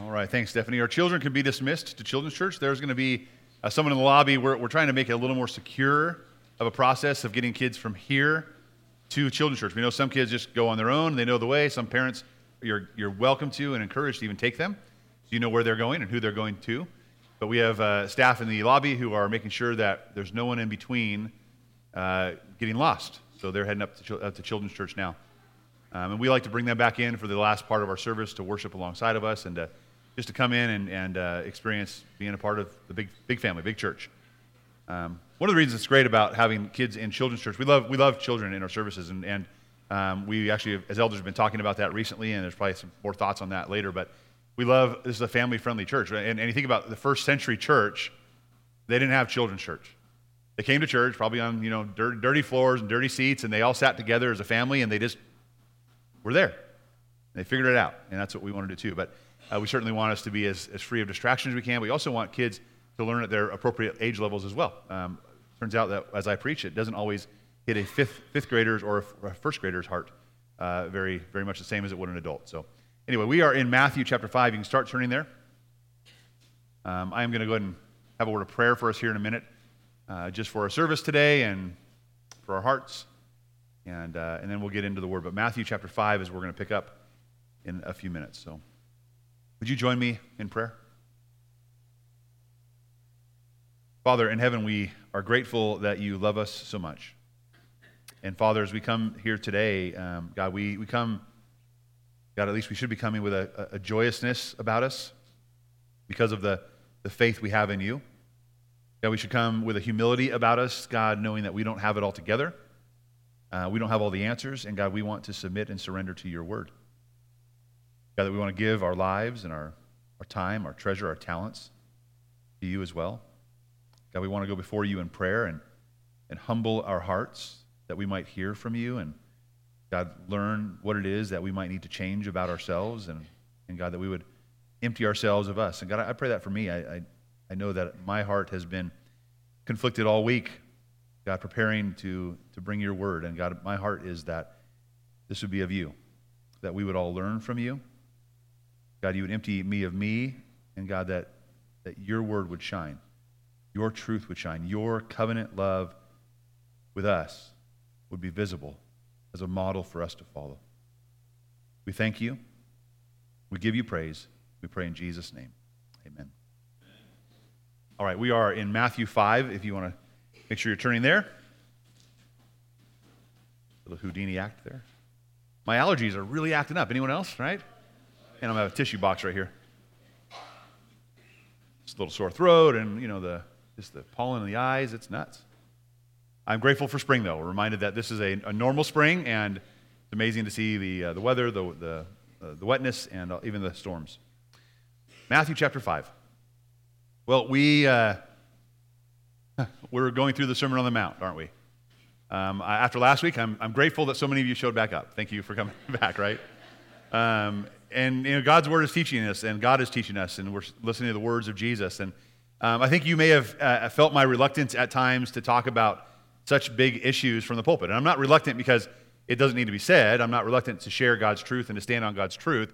All right, thanks, Stephanie. Our children can be dismissed to Children's Church. There's going to be uh, someone in the lobby. We're, we're trying to make it a little more secure of a process of getting kids from here to Children's Church. We know some kids just go on their own, they know the way. Some parents, you're, you're welcome to and encouraged to even take them. So you know where they're going and who they're going to. But we have uh, staff in the lobby who are making sure that there's no one in between uh, getting lost. So they're heading up to, up to Children's Church now. Um, and we like to bring them back in for the last part of our service to worship alongside of us and to, just to come in and, and uh, experience being a part of the big, big family, big church. Um, one of the reasons it's great about having kids in children's church, we love, we love children in our services, and, and um, we actually, as elders, have been talking about that recently, and there's probably some more thoughts on that later. But we love this is a family friendly church. And, and you think about the first century church, they didn't have children's church. They came to church probably on you know dirty, dirty floors and dirty seats, and they all sat together as a family, and they just were there. They figured it out, and that's what we want to do too. But uh, we certainly want us to be as, as free of distractions as we can. But we also want kids to learn at their appropriate age levels as well. Um, turns out that as I preach, it doesn't always hit a fifth, fifth grader's or a first grader's heart uh, very, very much the same as it would an adult. So, anyway, we are in Matthew chapter 5. You can start turning there. Um, I am going to go ahead and have a word of prayer for us here in a minute, uh, just for our service today and for our hearts. And, uh, and then we'll get into the word. But Matthew chapter 5 is we're going to pick up in a few minutes. So, would you join me in prayer? Father in heaven, we are grateful that you love us so much. And Father, as we come here today, um, God, we, we come, God, at least we should be coming with a, a joyousness about us because of the, the faith we have in you. God, we should come with a humility about us, God, knowing that we don't have it all together. Uh, we don't have all the answers. And God, we want to submit and surrender to your word. God, that we want to give our lives and our, our time, our treasure, our talents to you as well. God, we want to go before you in prayer and, and humble our hearts that we might hear from you and, God, learn what it is that we might need to change about ourselves and, and God, that we would empty ourselves of us. And God, I pray that for me. I, I, I know that my heart has been conflicted all week, God, preparing to, to bring your word. And God, my heart is that this would be of you, that we would all learn from you. God, you would empty me of me, and God, that, that your word would shine your truth would shine, your covenant love with us would be visible as a model for us to follow. We thank you. We give you praise. We pray in Jesus' name. Amen. All right, we are in Matthew 5. If you want to make sure you're turning there. Little Houdini act there. My allergies are really acting up. Anyone else, right? And I'm to have a tissue box right here. Just a little sore throat and, you know, the just the pollen in the eyes. It's nuts. I'm grateful for spring, though. We're reminded that this is a, a normal spring, and it's amazing to see the, uh, the weather, the, the, uh, the wetness, and uh, even the storms. Matthew chapter 5. Well, we, uh, we're going through the Sermon on the Mount, aren't we? Um, after last week, I'm, I'm grateful that so many of you showed back up. Thank you for coming back, right? Um, and you know, God's word is teaching us, and God is teaching us, and we're listening to the words of Jesus. And um, I think you may have uh, felt my reluctance at times to talk about such big issues from the pulpit. And I'm not reluctant because it doesn't need to be said. I'm not reluctant to share God's truth and to stand on God's truth.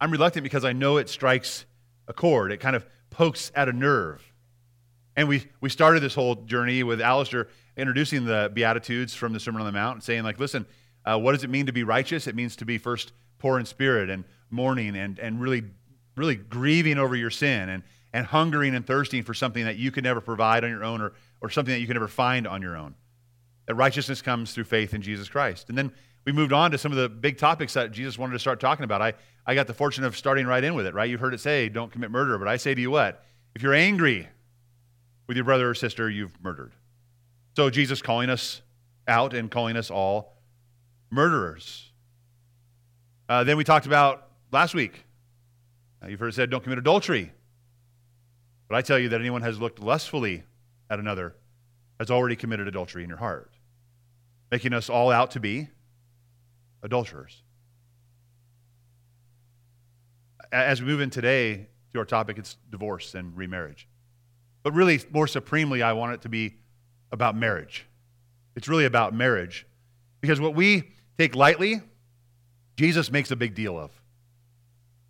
I'm reluctant because I know it strikes a chord, it kind of pokes at a nerve. And we, we started this whole journey with Alistair introducing the Beatitudes from the Sermon on the Mount and saying, like, listen, uh, what does it mean to be righteous? It means to be first poor in spirit and mourning and, and really, really grieving over your sin and, and hungering and thirsting for something that you could never provide on your own or, or something that you can never find on your own. That righteousness comes through faith in Jesus Christ. And then we moved on to some of the big topics that Jesus wanted to start talking about. I, I got the fortune of starting right in with it, right? You've heard it say, don't commit murder. But I say to you what? If you're angry with your brother or sister, you've murdered. So Jesus calling us out and calling us all murderers. Uh, then we talked about last week. Uh, you've heard it said, don't commit adultery. But I tell you that anyone has looked lustfully at another has already committed adultery in your heart, making us all out to be adulterers. As we move in today to our topic, it's divorce and remarriage. But really, more supremely, I want it to be about marriage. It's really about marriage. Because what we take lightly, Jesus makes a big deal of.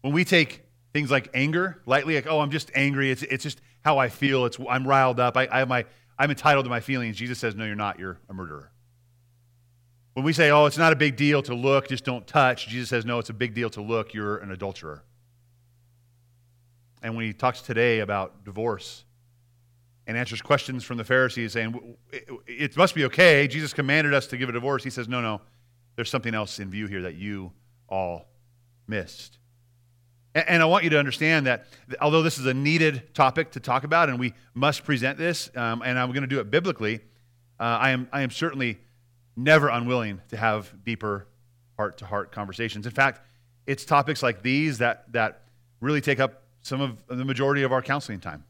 When we take things like anger lightly, like, oh, I'm just angry. It's, it's just how I feel. It's, I'm riled up. I, I have my, I'm entitled to my feelings. Jesus says, no, you're not. You're a murderer. When we say, oh, it's not a big deal to look, just don't touch, Jesus says, no, it's a big deal to look. You're an adulterer. And when he talks today about divorce and answers questions from the Pharisees saying, it must be okay, Jesus commanded us to give a divorce, he says, no, no, there's something else in view here that you all missed. And I want you to understand that although this is a needed topic to talk about, and we must present this, um, and I'm going to do it biblically, uh, I, am, I am certainly never unwilling to have deeper heart to heart conversations. In fact, it's topics like these that, that really take up some of the majority of our counseling time.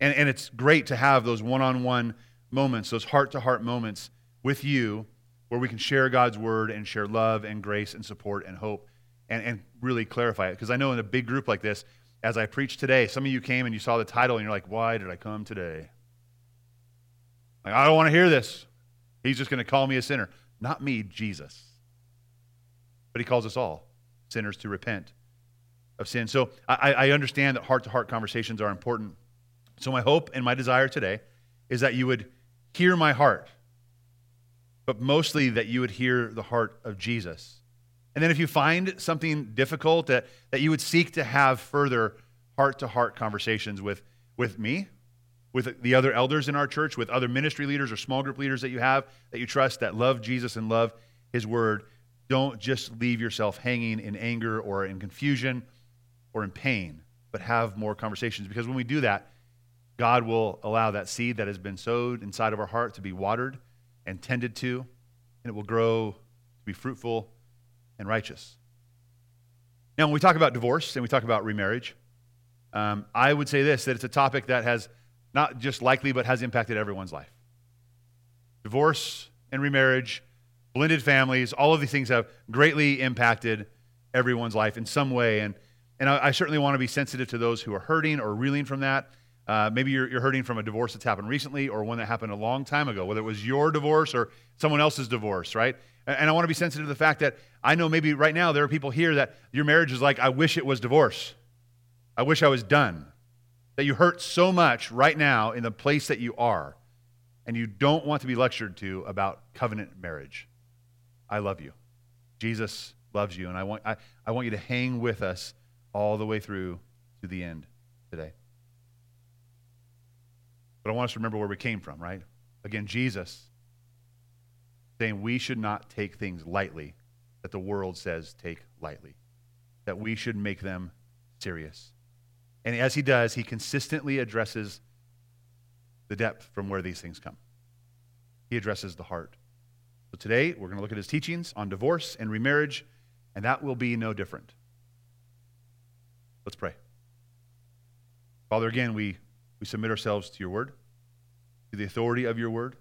And, and it's great to have those one on one moments, those heart to heart moments with you where we can share God's word and share love and grace and support and hope and, and really clarify it. Because I know in a big group like this, as I preached today, some of you came and you saw the title and you're like, why did I come today? Like, I don't want to hear this. He's just going to call me a sinner. Not me, Jesus. But he calls us all sinners to repent of sin. So I, I understand that heart to heart conversations are important. So my hope and my desire today is that you would hear my heart, but mostly that you would hear the heart of Jesus and then if you find something difficult, that, that you would seek to have further heart to heart conversations with, with me, with the other elders in our church, with other ministry leaders or small group leaders that you have that you trust, that love Jesus and love his word. Don't just leave yourself hanging in anger or in confusion or in pain, but have more conversations. Because when we do that, God will allow that seed that has been sowed inside of our heart to be watered and tended to, and it will grow to be fruitful and righteous. Now, when we talk about divorce and we talk about remarriage, um, I would say this that it's a topic that has not just likely, but has impacted everyone's life. Divorce and remarriage, blended families, all of these things have greatly impacted everyone's life in some way. And, and I, I certainly want to be sensitive to those who are hurting or reeling from that. Uh, maybe you're, you're hurting from a divorce that's happened recently or one that happened a long time ago, whether it was your divorce or someone else's divorce, right? And I want to be sensitive to the fact that I know maybe right now there are people here that your marriage is like, I wish it was divorce. I wish I was done. That you hurt so much right now in the place that you are, and you don't want to be lectured to about covenant marriage. I love you. Jesus loves you, and I want, I, I want you to hang with us all the way through to the end today. But I want us to remember where we came from, right? Again, Jesus saying we should not take things lightly that the world says take lightly, that we should make them serious. And as he does, he consistently addresses the depth from where these things come. He addresses the heart. So today, we're going to look at his teachings on divorce and remarriage, and that will be no different. Let's pray. Father, again, we, we submit ourselves to your word, to the authority of your word.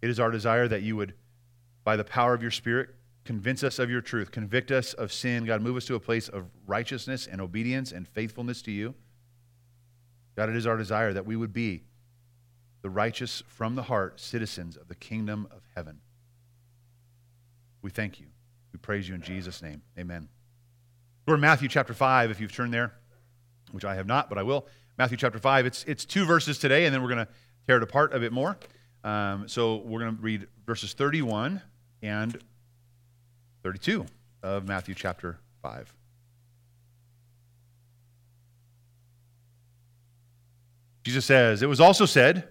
It is our desire that you would by the power of your Spirit, convince us of your truth, convict us of sin. God, move us to a place of righteousness and obedience and faithfulness to you. God, it is our desire that we would be the righteous from the heart citizens of the kingdom of heaven. We thank you. We praise you in Jesus' name. Amen. We're in Matthew chapter 5, if you've turned there, which I have not, but I will. Matthew chapter 5. It's, it's two verses today, and then we're going to tear it apart a bit more. Um, so we're going to read verses 31 and 32 of Matthew chapter 5. Jesus says, It was also said,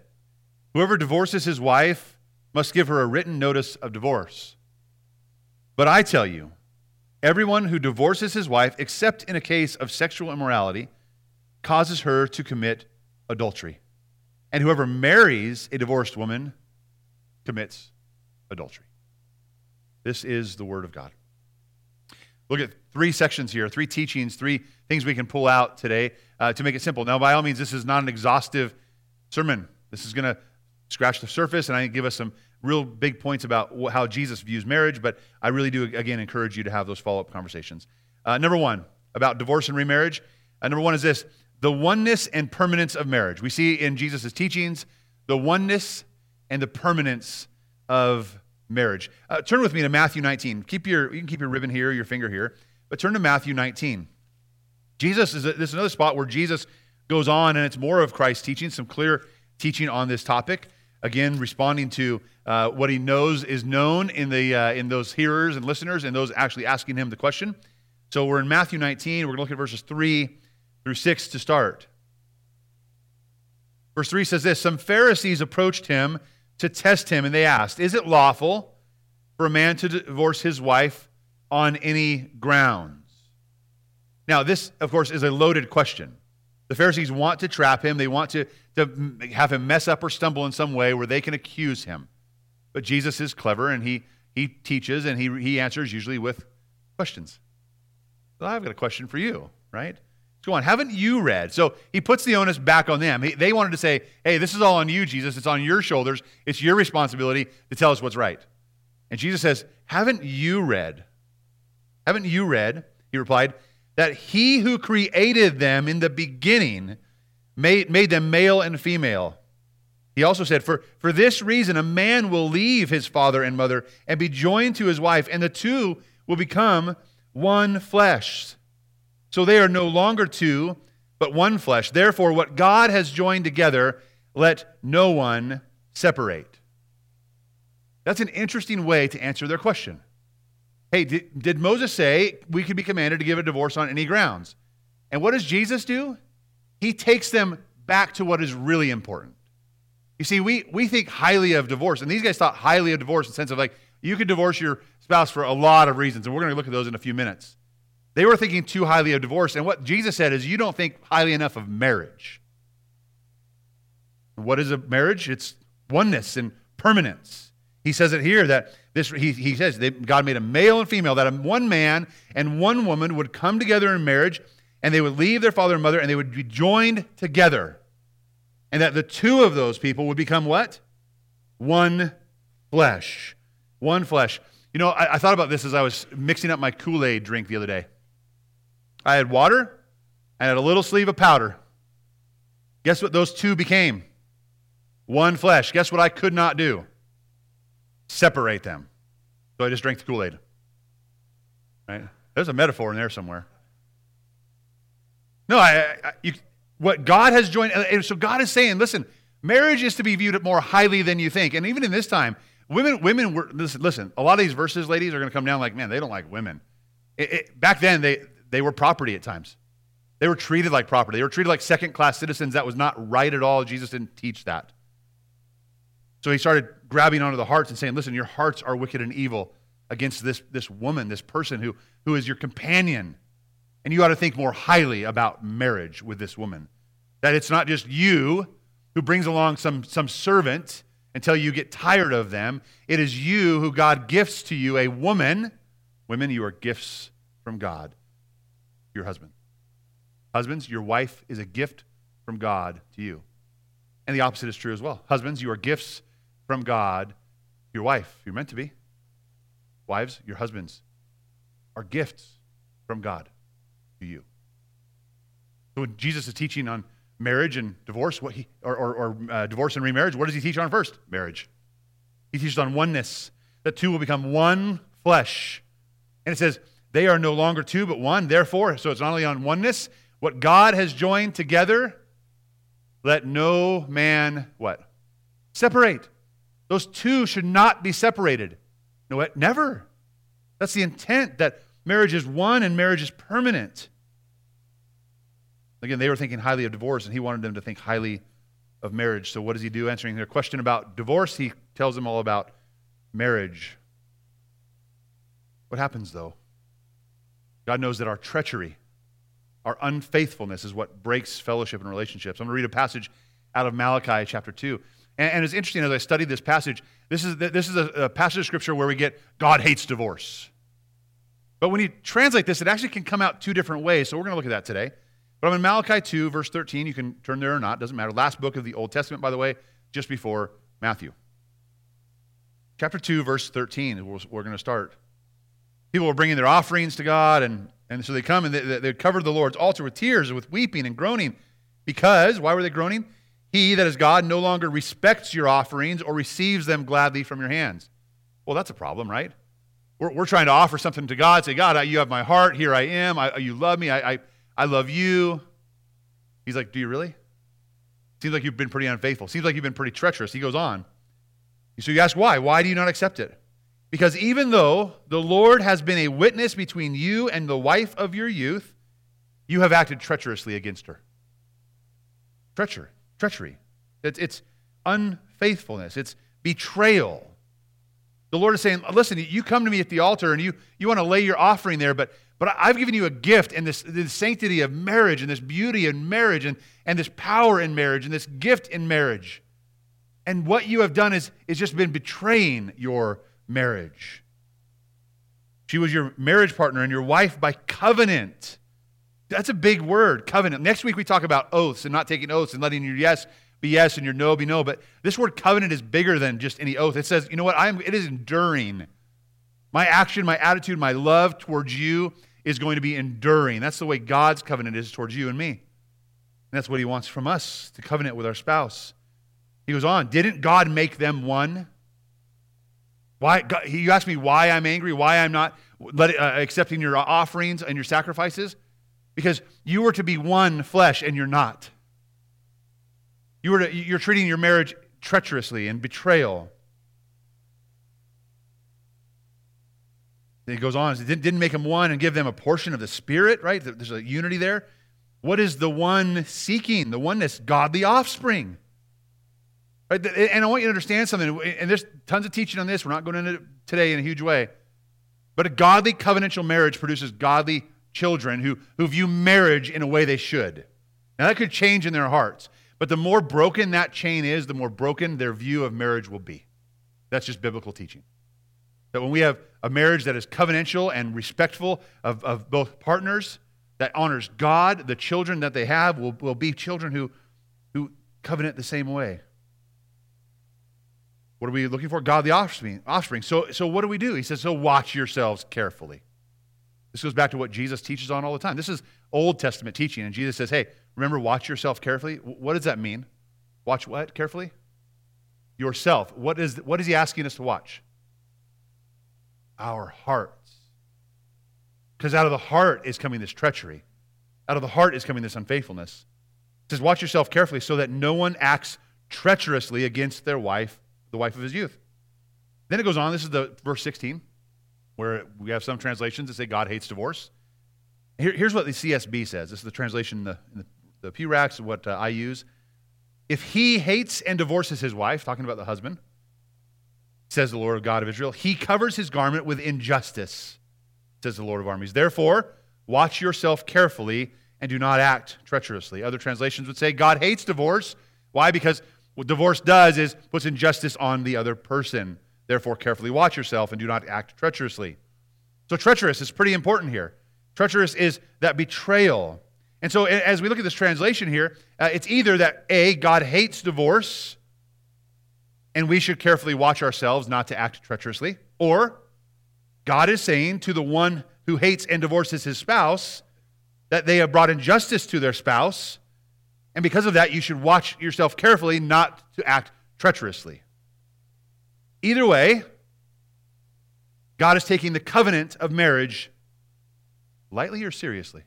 Whoever divorces his wife must give her a written notice of divorce. But I tell you, everyone who divorces his wife, except in a case of sexual immorality, causes her to commit adultery. And whoever marries a divorced woman commits adultery. This is the Word of God. Look at three sections here, three teachings, three things we can pull out today uh, to make it simple. Now, by all means, this is not an exhaustive sermon. This is going to scratch the surface and I give us some real big points about how Jesus views marriage, but I really do, again, encourage you to have those follow up conversations. Uh, number one, about divorce and remarriage. Uh, number one is this the oneness and permanence of marriage. We see in Jesus' teachings the oneness and the permanence of marriage. Uh, turn with me to Matthew 19. Keep your, you can keep your ribbon here, your finger here, but turn to Matthew 19. Jesus is, a, this is another spot where Jesus goes on, and it's more of Christ's teaching, some clear teaching on this topic. Again, responding to uh, what he knows is known in, the, uh, in those hearers and listeners and those actually asking him the question. So we're in Matthew 19. We're going to look at verses 3 through 6 to start. Verse 3 says this Some Pharisees approached him to test him, and they asked, Is it lawful for a man to divorce his wife on any grounds? Now, this, of course, is a loaded question. The Pharisees want to trap him, they want to, to have him mess up or stumble in some way where they can accuse him. But Jesus is clever and he, he teaches and he, he answers usually with questions. So I've got a question for you, right? Go on, haven't you read? So he puts the onus back on them. He, they wanted to say, hey, this is all on you, Jesus. It's on your shoulders. It's your responsibility to tell us what's right. And Jesus says, haven't you read? Haven't you read? He replied, that he who created them in the beginning made, made them male and female. He also said, for, for this reason, a man will leave his father and mother and be joined to his wife, and the two will become one flesh. So they are no longer two, but one flesh. Therefore, what God has joined together, let no one separate. That's an interesting way to answer their question. Hey, did, did Moses say we could be commanded to give a divorce on any grounds? And what does Jesus do? He takes them back to what is really important. You see, we, we think highly of divorce, and these guys thought highly of divorce in the sense of like, you could divorce your spouse for a lot of reasons, and we're going to look at those in a few minutes. They were thinking too highly of divorce, and what Jesus said is, you don't think highly enough of marriage. What is a marriage? It's oneness and permanence. He says it here that this, he, he says that God made a male and female, that one man and one woman would come together in marriage, and they would leave their father and mother, and they would be joined together. And that the two of those people would become what? One flesh. One flesh. You know, I, I thought about this as I was mixing up my Kool Aid drink the other day. I had water, I had a little sleeve of powder. Guess what those two became? One flesh. Guess what I could not do? separate them. So I just drank the Kool Aid. Right? There's a metaphor in there somewhere. No, I, I, you, what God has joined, uh, so God is saying, listen, marriage is to be viewed more highly than you think. And even in this time, women, women were, listen, listen a lot of these verses, ladies, are going to come down like, man, they don't like women. It, it, back then, they, they were property at times. They were treated like property. They were treated like second class citizens. That was not right at all. Jesus didn't teach that. So he started grabbing onto the hearts and saying, Listen, your hearts are wicked and evil against this, this woman, this person who, who is your companion. And you ought to think more highly about marriage with this woman. That it's not just you who brings along some, some servant until you get tired of them. It is you who God gifts to you a woman. Women, you are gifts from God, your husband. Husbands, your wife is a gift from God to you. And the opposite is true as well. Husbands, you are gifts from God, your wife. You're meant to be. Wives, your husbands are gifts from God to you. So when Jesus is teaching on marriage and divorce, what he, or, or, or uh, divorce and remarriage, what does he teach on first? Marriage. He teaches on oneness, that two will become one flesh. And it says, they are no longer two, but one. Therefore, so it's not only on oneness, what God has joined together, let no man what? Separate. Those two should not be separated. No, what? Never. That's the intent that marriage is one and marriage is permanent. Again, they were thinking highly of divorce, and he wanted them to think highly of marriage. So, what does he do? Answering their question about divorce, he tells them all about marriage. What happens, though? God knows that our treachery, our unfaithfulness, is what breaks fellowship and relationships. I'm going to read a passage out of Malachi chapter 2. And, and it's interesting as I studied this passage, this is, this is a, a passage of scripture where we get God hates divorce. But when you translate this, it actually can come out two different ways. So we're going to look at that today. But I'm in Malachi 2, verse 13. You can turn there or not, doesn't matter. Last book of the Old Testament, by the way, just before Matthew. Chapter 2, verse 13 we're, we're going to start. People were bringing their offerings to God, and, and so they come and they, they covered the Lord's altar with tears with weeping and groaning. Because, why were they groaning? He, that is God, no longer respects your offerings or receives them gladly from your hands. Well, that's a problem, right? We're, we're trying to offer something to God, say, God, you have my heart. Here I am. I, you love me. I, I, I love you. He's like, Do you really? Seems like you've been pretty unfaithful. Seems like you've been pretty treacherous. He goes on. So you ask why? Why do you not accept it? Because even though the Lord has been a witness between you and the wife of your youth, you have acted treacherously against her. Treachery. Treachery. It's, it's unfaithfulness. It's betrayal. The Lord is saying, listen, you come to me at the altar and you, you want to lay your offering there, but, but I've given you a gift and this, this sanctity of marriage and this beauty in marriage and, and this power in marriage and this gift in marriage. And what you have done is, is just been betraying your marriage. She was your marriage partner and your wife by covenant. That's a big word, covenant. Next week we talk about oaths and not taking oaths and letting your yes be yes and your no be no. But this word covenant is bigger than just any oath. It says, you know what? I'm, it is enduring. My action, my attitude, my love towards you is going to be enduring. That's the way God's covenant is towards you and me. And that's what he wants from us to covenant with our spouse. He goes on, didn't God make them one? Why, God, you ask me why I'm angry, why I'm not uh, accepting your offerings and your sacrifices? Because you were to be one flesh and you're not. You were to, you're treating your marriage treacherously and betrayal. He goes on, it didn't make them one and give them a portion of the Spirit, right? There's a unity there. What is the one seeking? The oneness, godly offspring. Right? And I want you to understand something, and there's tons of teaching on this. We're not going into today in a huge way. But a godly covenantal marriage produces godly children who, who view marriage in a way they should. Now, that could change in their hearts. But the more broken that chain is, the more broken their view of marriage will be. That's just biblical teaching. That when we have a marriage that is covenantal and respectful of, of both partners, that honors God, the children that they have will, will be children who, who covenant the same way. What are we looking for? Godly offspring. offspring. So, so what do we do? He says, so watch yourselves carefully. This goes back to what Jesus teaches on all the time. This is Old Testament teaching, and Jesus says, hey, Remember, watch yourself carefully. What does that mean? Watch what carefully? Yourself. What is, what is he asking us to watch? Our hearts. Because out of the heart is coming this treachery. Out of the heart is coming this unfaithfulness. It says, Watch yourself carefully so that no one acts treacherously against their wife, the wife of his youth. Then it goes on. This is the verse 16, where we have some translations that say God hates divorce. Here, here's what the CSB says. This is the translation in the, in the the Pew Racks, what uh, I use. If he hates and divorces his wife, talking about the husband, says the Lord God of Israel, he covers his garment with injustice, says the Lord of armies. Therefore, watch yourself carefully and do not act treacherously. Other translations would say God hates divorce. Why? Because what divorce does is puts injustice on the other person. Therefore, carefully watch yourself and do not act treacherously. So, treacherous is pretty important here. Treacherous is that betrayal. And so, as we look at this translation here, uh, it's either that A, God hates divorce, and we should carefully watch ourselves not to act treacherously, or God is saying to the one who hates and divorces his spouse that they have brought injustice to their spouse, and because of that, you should watch yourself carefully not to act treacherously. Either way, God is taking the covenant of marriage lightly or seriously.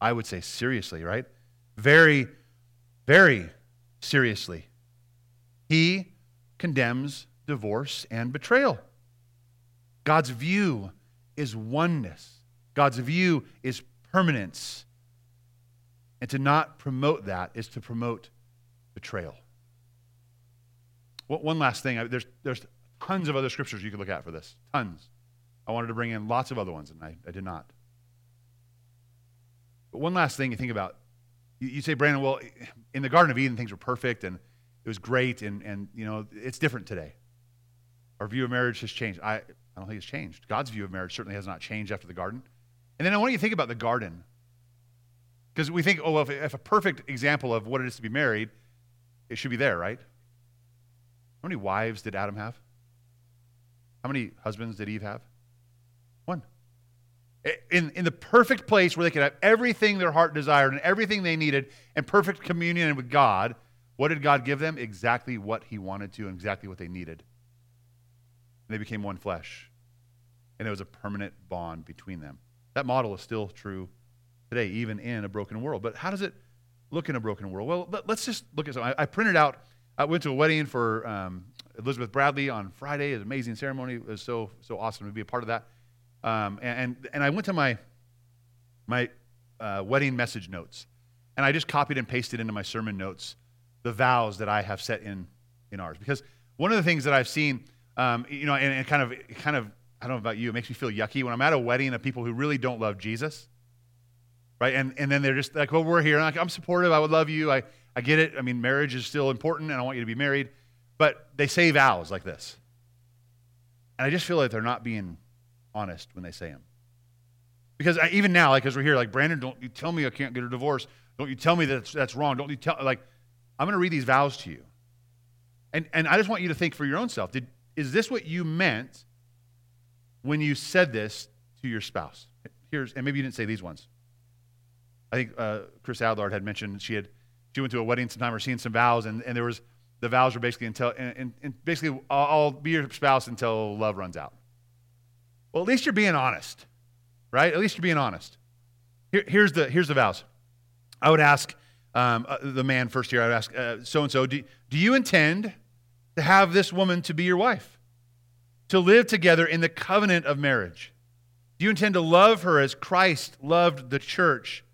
I would say seriously, right? Very, very seriously. He condemns divorce and betrayal. God's view is oneness, God's view is permanence. And to not promote that is to promote betrayal. One last thing there's, there's tons of other scriptures you could look at for this. Tons. I wanted to bring in lots of other ones, and I, I did not. But one last thing you think about. You, you say, Brandon, well, in the Garden of Eden, things were perfect and it was great, and, and you know, it's different today. Our view of marriage has changed. I, I don't think it's changed. God's view of marriage certainly has not changed after the garden. And then I want you to think about the garden. Because we think, oh, well, if, if, a perfect example of what it is to be married, it should be there, right? How many wives did Adam have? How many husbands did Eve have? One in, in the perfect place where they could have everything their heart desired and everything they needed and perfect communion with God, what did God give them? Exactly what He wanted to and exactly what they needed. And they became one flesh. And it was a permanent bond between them. That model is still true today, even in a broken world. But how does it look in a broken world? Well, let, us just look at something. I, I, printed out, I went to a wedding for um, Elizabeth Bradley on Friday. An amazing ceremony. It was so, so awesome to be a part of that. Um, and, and I went to my, my uh, wedding message notes, and I just copied and pasted into my sermon notes the vows that I have set in, in ours. Because one of the things that I've seen, um, you know, and, and kind of, kind of, I don't know about you, it makes me feel yucky when I'm at a wedding of people who really don't love Jesus, right? And, and then they're just like, well, we're here. I'm, like, I'm supportive. I would love you. I, I get it. I mean, marriage is still important, and I want you to be married. But they say vows like this. And I just feel like they're not being honest when they say them. Because I, even now, like as we're here, like Brandon, don't you tell me I can't get a divorce. Don't you tell me that that's, that's wrong. Don't you tell like I'm going to read these vows to you. And, and I just want you to think for your own self. Did, is this what you meant when you said this to your spouse? Here's, and maybe you didn't say these ones. I think uh, Chris Adlard had mentioned she had she went to a wedding sometime or seen some vows, and, and there was the vows were basically until and, and basically I'll, I'll be your spouse until love runs out. Well, at least you're being honest, right? At least you're being honest. Here, here's the here's the vows. I would ask um, uh, the man first here. I would ask so and so. Do you intend to have this woman to be your wife, to live together in the covenant of marriage? Do you intend to love her as Christ loved the church,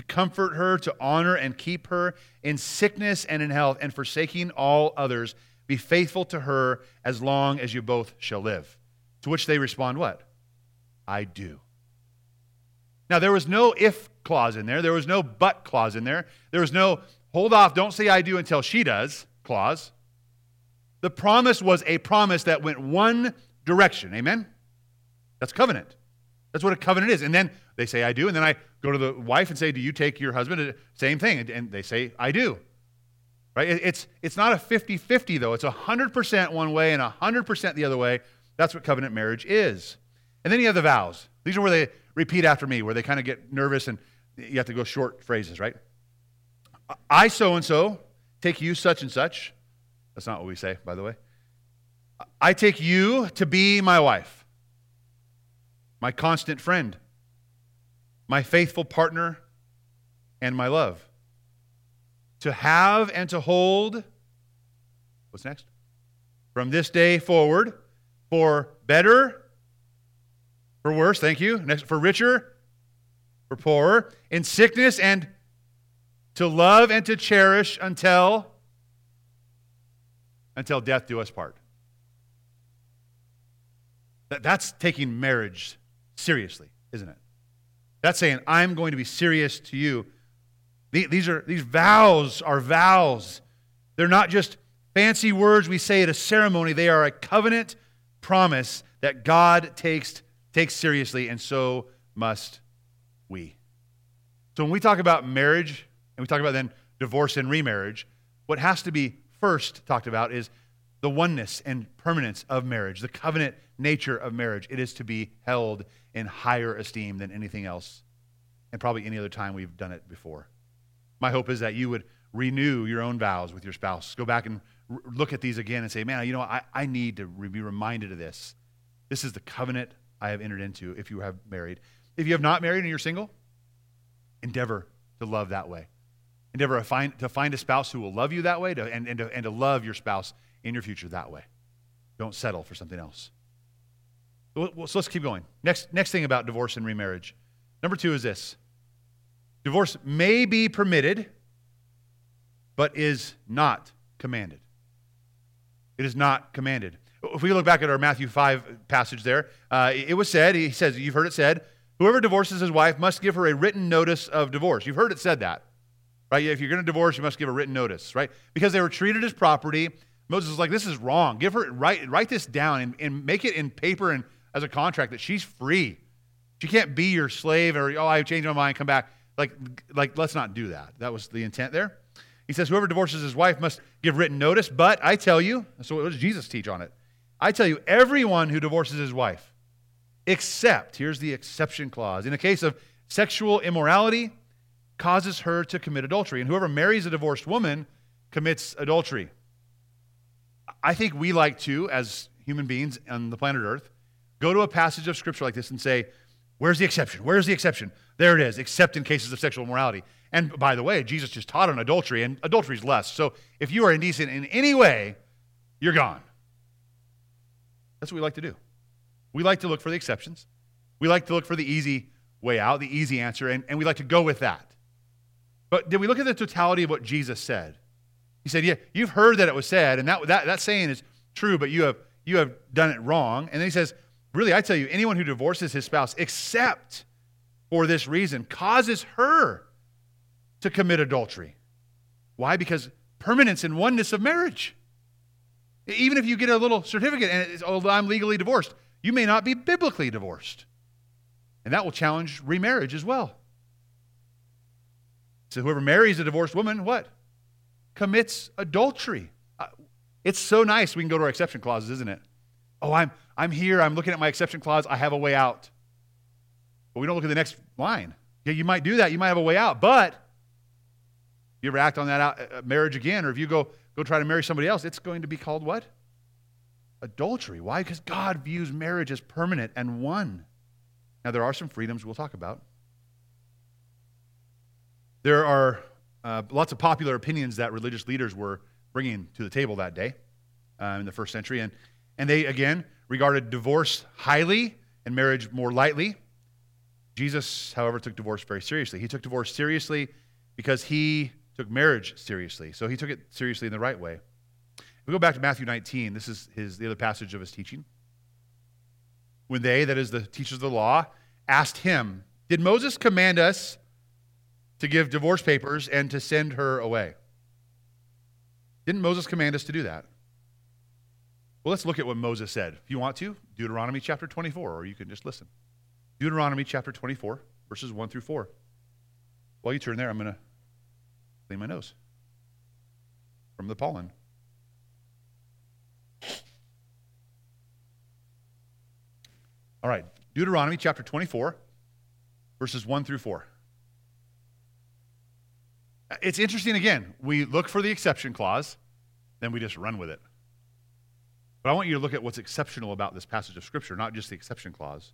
to comfort her, to honor and keep her in sickness and in health, and forsaking all others, be faithful to her as long as you both shall live? To which they respond, What? I do. Now, there was no if clause in there. There was no but clause in there. There was no hold off, don't say I do until she does clause. The promise was a promise that went one direction. Amen? That's covenant. That's what a covenant is. And then they say, I do. And then I go to the wife and say, Do you take your husband? Uh, same thing. And they say, I do. Right? It's, it's not a 50 50, though. It's 100% one way and 100% the other way. That's what covenant marriage is. And then you have the vows. These are where they repeat after me, where they kind of get nervous and you have to go short phrases, right? I so and so take you such and such. That's not what we say, by the way. I take you to be my wife, my constant friend, my faithful partner, and my love. To have and to hold, what's next? From this day forward, for better, for worse, thank you. Next, for richer, for poorer, in sickness and to love and to cherish until until death do us part. That, that's taking marriage seriously, isn't it? That's saying, I'm going to be serious to you. These, are, these vows are vows. They're not just fancy words we say at a ceremony, they are a covenant promise that God takes, takes seriously, and so must we. So when we talk about marriage, and we talk about then divorce and remarriage, what has to be first talked about is the oneness and permanence of marriage, the covenant nature of marriage. It is to be held in higher esteem than anything else, and probably any other time we've done it before. My hope is that you would renew your own vows with your spouse. Go back and look at these again and say, man, you know, I, I need to be reminded of this. This is the covenant I have entered into if you have married. If you have not married and you're single, endeavor to love that way. Endeavor to find, to find a spouse who will love you that way to, and, and, to, and to love your spouse in your future that way. Don't settle for something else. So let's keep going. Next, next thing about divorce and remarriage. Number two is this divorce may be permitted, but is not commanded. It is not commanded. If we look back at our Matthew 5 passage there, uh, it was said, he says, you've heard it said, whoever divorces his wife must give her a written notice of divorce. You've heard it said that right? If you're going to divorce, you must give a written notice, right? Because they were treated as property. Moses was like, this is wrong. Give her, write, write this down and, and make it in paper and as a contract that she's free. She can't be your slave or, oh, I changed my mind, come back. Like, like, let's not do that. That was the intent there. He says, whoever divorces his wife must give written notice, but I tell you, so what does Jesus teach on it? I tell you, everyone who divorces his wife, except, here's the exception clause, in the case of sexual immorality, causes her to commit adultery. And whoever marries a divorced woman commits adultery. I think we like to, as human beings on the planet Earth, go to a passage of Scripture like this and say, Where's the exception? Where's the exception? There it is, except in cases of sexual immorality. And by the way, Jesus just taught on adultery, and adultery is less. So if you are indecent in any way, you're gone. That's what we like to do. We like to look for the exceptions. We like to look for the easy way out, the easy answer, and, and we like to go with that. But did we look at the totality of what Jesus said? He said, Yeah, you've heard that it was said, and that, that, that saying is true, but you have, you have done it wrong. And then he says, Really, I tell you, anyone who divorces his spouse, except for this reason, causes her to commit adultery. Why? Because permanence and oneness of marriage. Even if you get a little certificate and it's, oh, I'm legally divorced, you may not be biblically divorced. And that will challenge remarriage as well. So whoever marries a divorced woman, what? Commits adultery. Uh, it's so nice we can go to our exception clauses, isn't it? Oh, I'm, I'm here. I'm looking at my exception clause. I have a way out. But we don't look at the next line. Yeah, you might do that. You might have a way out. But you ever act on that out, uh, marriage again, or if you go, go try to marry somebody else, it's going to be called what? Adultery. Why? Because God views marriage as permanent and one. Now, there are some freedoms we'll talk about. There are uh, lots of popular opinions that religious leaders were bringing to the table that day uh, in the first century. And, and they, again, regarded divorce highly and marriage more lightly. Jesus, however, took divorce very seriously. He took divorce seriously because he took marriage seriously. So he took it seriously in the right way. If we go back to Matthew 19, this is his, the other passage of his teaching. When they, that is the teachers of the law, asked him, Did Moses command us to give divorce papers and to send her away? Didn't Moses command us to do that? Well, let's look at what Moses said. If you want to, Deuteronomy chapter 24, or you can just listen. Deuteronomy chapter 24, verses 1 through 4. While you turn there, I'm going to clean my nose from the pollen. All right, Deuteronomy chapter 24, verses 1 through 4. It's interesting again. We look for the exception clause, then we just run with it. But I want you to look at what's exceptional about this passage of Scripture, not just the exception clause.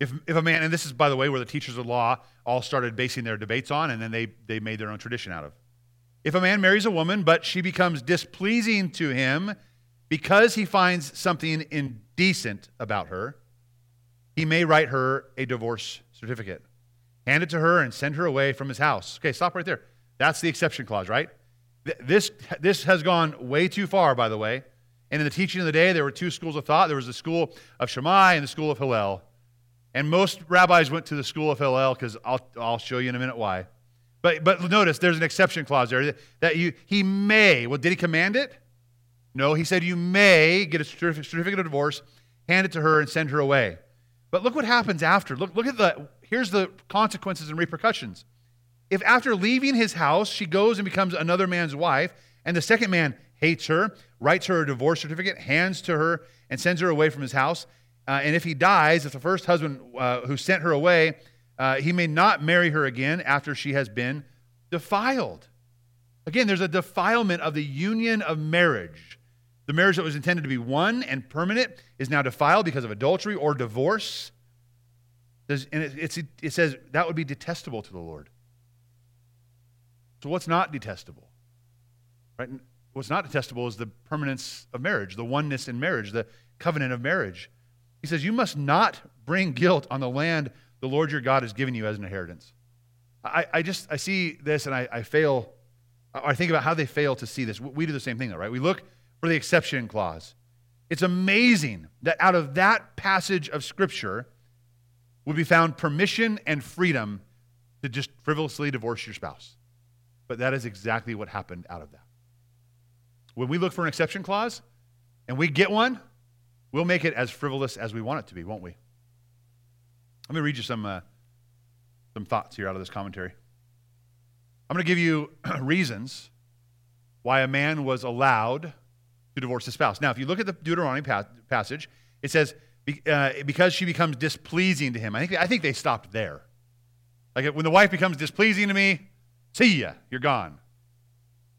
If, if a man, and this is, by the way, where the teachers of law all started basing their debates on, and then they, they made their own tradition out of. If a man marries a woman, but she becomes displeasing to him because he finds something indecent about her, he may write her a divorce certificate, hand it to her, and send her away from his house. Okay, stop right there. That's the exception clause, right? This, this has gone way too far, by the way. And in the teaching of the day, there were two schools of thought. There was the school of Shammai and the school of Hillel. And most rabbis went to the school of Hillel because I'll, I'll show you in a minute why. But, but notice there's an exception clause there that you, he may. Well, did he command it? No, he said you may get a certificate of divorce, hand it to her, and send her away. But look what happens after. Look, look at the, here's the consequences and repercussions. If after leaving his house, she goes and becomes another man's wife, and the second man hates her, writes her a divorce certificate, hands to her, and sends her away from his house, uh, and if he dies, if the first husband uh, who sent her away, uh, he may not marry her again after she has been defiled. Again, there's a defilement of the union of marriage. The marriage that was intended to be one and permanent is now defiled because of adultery or divorce. and it, it says that would be detestable to the Lord. So, what's not detestable? Right? What's not detestable is the permanence of marriage, the oneness in marriage, the covenant of marriage. He says, You must not bring guilt on the land the Lord your God has given you as an inheritance. I, I just I see this and I, I fail, I think about how they fail to see this. We do the same thing though, right? We look for the exception clause. It's amazing that out of that passage of Scripture would be found permission and freedom to just frivolously divorce your spouse. But that is exactly what happened out of that. When we look for an exception clause and we get one, We'll make it as frivolous as we want it to be, won't we? Let me read you some, uh, some thoughts here out of this commentary. I'm going to give you reasons why a man was allowed to divorce his spouse. Now, if you look at the Deuteronomy pa- passage, it says, uh, because she becomes displeasing to him. I think, I think they stopped there. Like when the wife becomes displeasing to me, see ya, you're gone.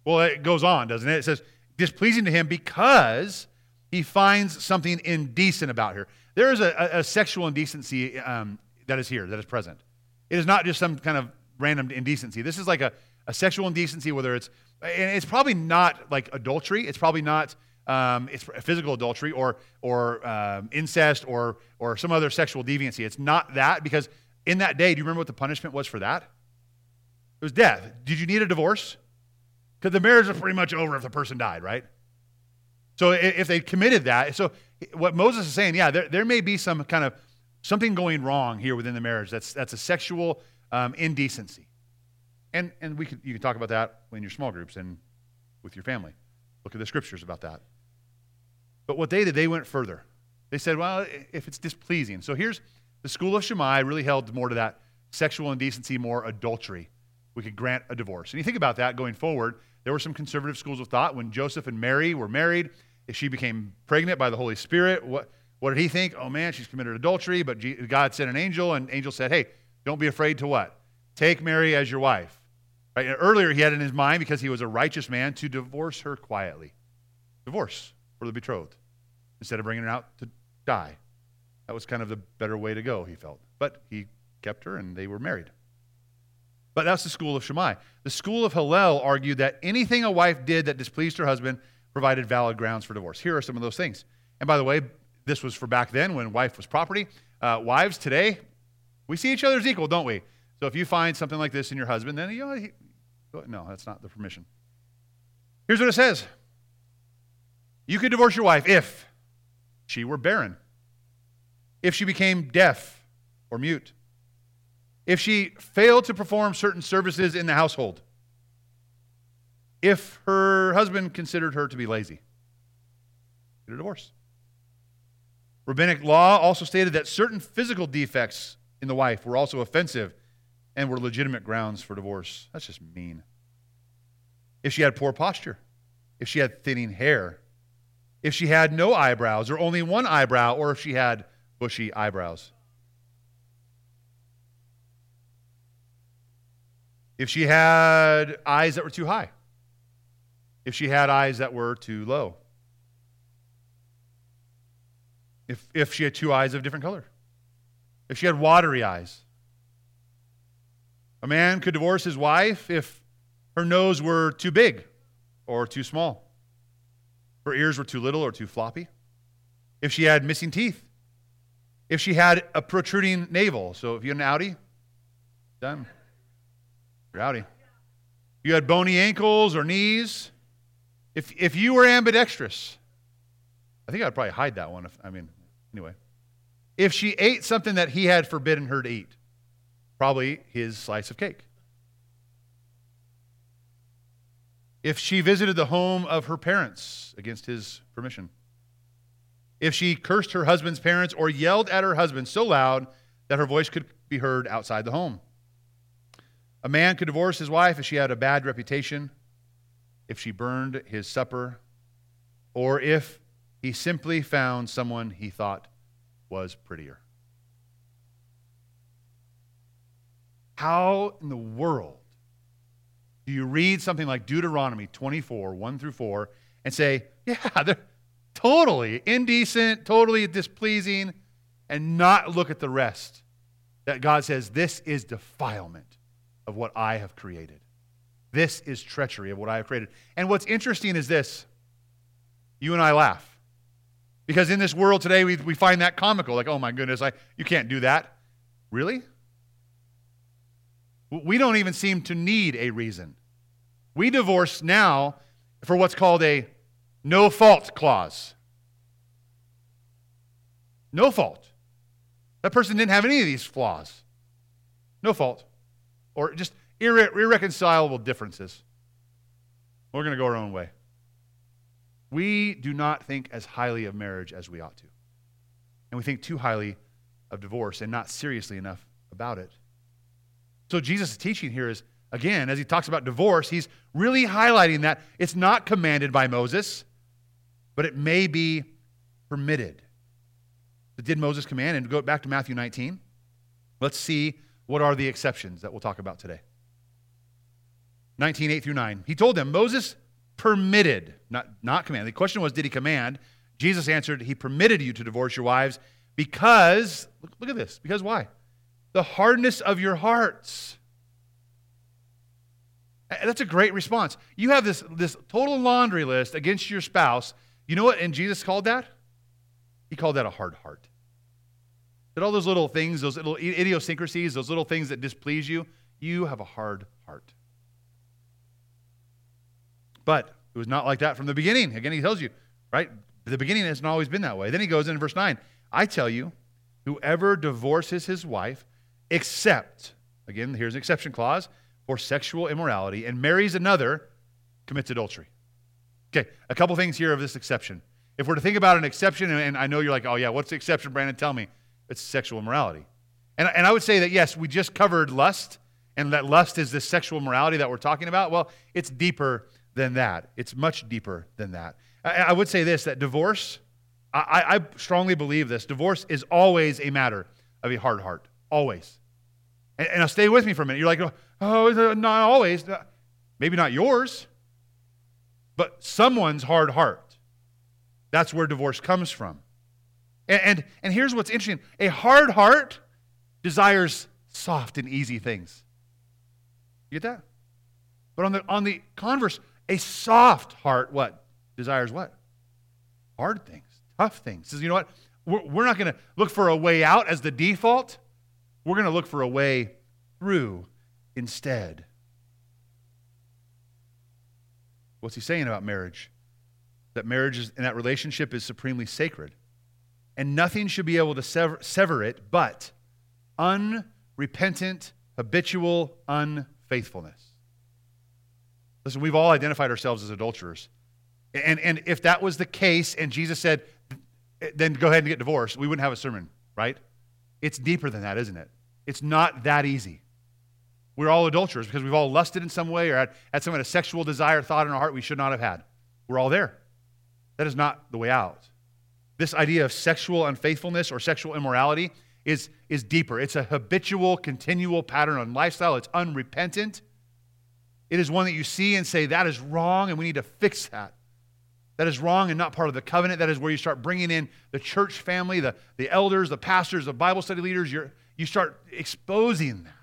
Well, it goes on, doesn't it? It says, displeasing to him because he finds something indecent about her. There is a, a, sexual indecency um, that is here, that is present. It is not just some kind of random indecency. This is like a, a sexual indecency, whether it's, and it's probably not like adultery. It's probably not um, it's physical adultery or, or um, incest or, or some other sexual deviancy. It's not that because in that day, do you remember what the punishment was for that? It was death. Did you need a divorce? Because the marriage was pretty much over if the person died, right? So if they committed that, so what Moses is saying, yeah, there, there may be some kind of something going wrong here within the marriage. That's, that's a sexual um, indecency. And, and we could, you can talk about that in your small groups and with your family. Look at the scriptures about that. But what they did, they went further. They said, well, if it's displeasing. So here's the school of Shammai really held more to that sexual indecency, more adultery. We could grant a divorce. And you think about that going forward, there were some conservative schools of thought when Joseph and Mary were married. If she became pregnant by the Holy Spirit, what, what did he think? Oh man, she's committed adultery. But God sent an angel, and angel said, hey, don't be afraid to what? Take Mary as your wife. Right? Earlier, he had in his mind, because he was a righteous man, to divorce her quietly. Divorce for the betrothed instead of bringing her out to die. That was kind of the better way to go, he felt. But he kept her and they were married. But that's the school of Shammai. The school of Hillel argued that anything a wife did that displeased her husband provided valid grounds for divorce. Here are some of those things. And by the way, this was for back then when wife was property. Uh, wives today, we see each other as equal, don't we? So if you find something like this in your husband, then you know, he, no, that's not the permission. Here's what it says You could divorce your wife if she were barren, if she became deaf or mute, if she failed to perform certain services in the household, if her husband considered her to be lazy, get a divorce. Rabbinic law also stated that certain physical defects in the wife were also offensive and were legitimate grounds for divorce. That's just mean. If she had poor posture, if she had thinning hair, if she had no eyebrows or only one eyebrow, or if she had bushy eyebrows. If she had eyes that were too high, if she had eyes that were too low, if, if she had two eyes of different color, if she had watery eyes. A man could divorce his wife if her nose were too big or too small her ears were too little or too floppy, if she had missing teeth, if she had a protruding navel. So if you had an outie, done. If you had bony ankles or knees, if, if you were ambidextrous, I think I'd probably hide that one. If, I mean, anyway. If she ate something that he had forbidden her to eat, probably his slice of cake. if she visited the home of her parents against his permission, if she cursed her husband's parents or yelled at her husband so loud that her voice could be heard outside the home. A man could divorce his wife if she had a bad reputation, if she burned his supper, or if he simply found someone he thought was prettier. How in the world do you read something like Deuteronomy 24, 1 through 4, and say, yeah, they're totally indecent, totally displeasing, and not look at the rest? That God says, this is defilement of what I have created. This is treachery of what I have created. And what's interesting is this you and I laugh. Because in this world today, we, we find that comical. Like, oh my goodness, I, you can't do that. Really? We don't even seem to need a reason. We divorce now for what's called a no fault clause. No fault. That person didn't have any of these flaws. No fault. Or just irre- irreconcilable differences. We're going to go our own way. We do not think as highly of marriage as we ought to. And we think too highly of divorce and not seriously enough about it. So Jesus' teaching here is Again, as he talks about divorce, he's really highlighting that it's not commanded by Moses, but it may be permitted. But did Moses command? And go back to Matthew 19. Let's see what are the exceptions that we'll talk about today. 19, 8 through 9. He told them, Moses permitted, not, not command. The question was, did he command? Jesus answered, He permitted you to divorce your wives because, look, look at this, because why? the hardness of your hearts. That's a great response. You have this, this total laundry list against your spouse. You know what? And Jesus called that? He called that a hard heart. That all those little things, those little idiosyncrasies, those little things that displease you, you have a hard heart. But it was not like that from the beginning. Again, he tells you, right? The beginning hasn't always been that way. Then he goes in verse 9 I tell you, whoever divorces his wife, except, again, here's an exception clause, for sexual immorality and marries another, commits adultery. Okay, a couple things here of this exception. If we're to think about an exception, and I know you're like, oh, yeah, what's the exception, Brandon? Tell me. It's sexual immorality. And, and I would say that, yes, we just covered lust, and that lust is this sexual morality that we're talking about. Well, it's deeper than that, it's much deeper than that. I, I would say this that divorce, I, I strongly believe this divorce is always a matter of a hard heart. Always. And, and now stay with me for a minute. You're like, oh, not always. Uh, maybe not yours, but someone's hard heart. That's where divorce comes from. And, and, and here's what's interesting a hard heart desires soft and easy things. You get that? But on the, on the converse, a soft heart, what? Desires what? Hard things, tough things. Says, you know what? We're, we're not going to look for a way out as the default. We're going to look for a way through instead. What's he saying about marriage? That marriage is, and that relationship is supremely sacred. And nothing should be able to sever, sever it but unrepentant, habitual unfaithfulness. Listen, we've all identified ourselves as adulterers. And, and if that was the case, and Jesus said, then go ahead and get divorced, we wouldn't have a sermon, right? It's deeper than that, isn't it? It's not that easy. We're all adulterers because we've all lusted in some way or had, had some kind of sexual desire, thought in our heart we should not have had. We're all there. That is not the way out. This idea of sexual unfaithfulness or sexual immorality is, is deeper. It's a habitual, continual pattern on lifestyle. It's unrepentant. It is one that you see and say, that is wrong, and we need to fix that. That is wrong and not part of the covenant. That is where you start bringing in the church family, the, the elders, the pastors, the Bible study leaders. You're, you start exposing that.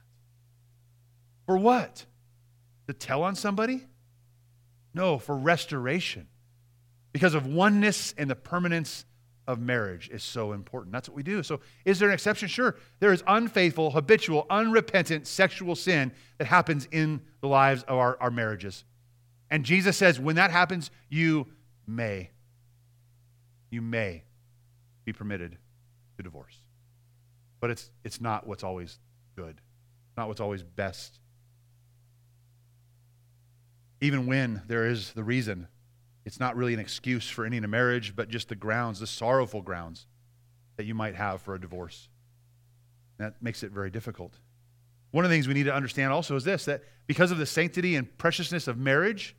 For what? To tell on somebody? No, for restoration. Because of oneness and the permanence of marriage is so important. That's what we do. So, is there an exception? Sure. There is unfaithful, habitual, unrepentant sexual sin that happens in the lives of our, our marriages. And Jesus says, when that happens, you may, you may be permitted to divorce. But it's, it's not what's always good, not what's always best. Even when there is the reason it's not really an excuse for ending a marriage, but just the grounds, the sorrowful grounds that you might have for a divorce. That makes it very difficult. One of the things we need to understand also is this that because of the sanctity and preciousness of marriage,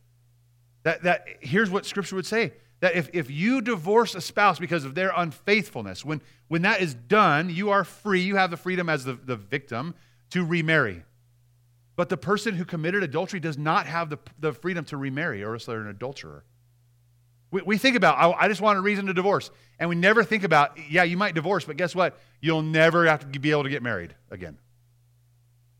that, that here's what Scripture would say that if, if you divorce a spouse because of their unfaithfulness, when, when that is done, you are free, you have the freedom as the, the victim to remarry. But the person who committed adultery does not have the, the freedom to remarry, or else they're an adulterer. We, we think about, I, I just want a reason to divorce. And we never think about, yeah, you might divorce, but guess what? You'll never have to be able to get married again.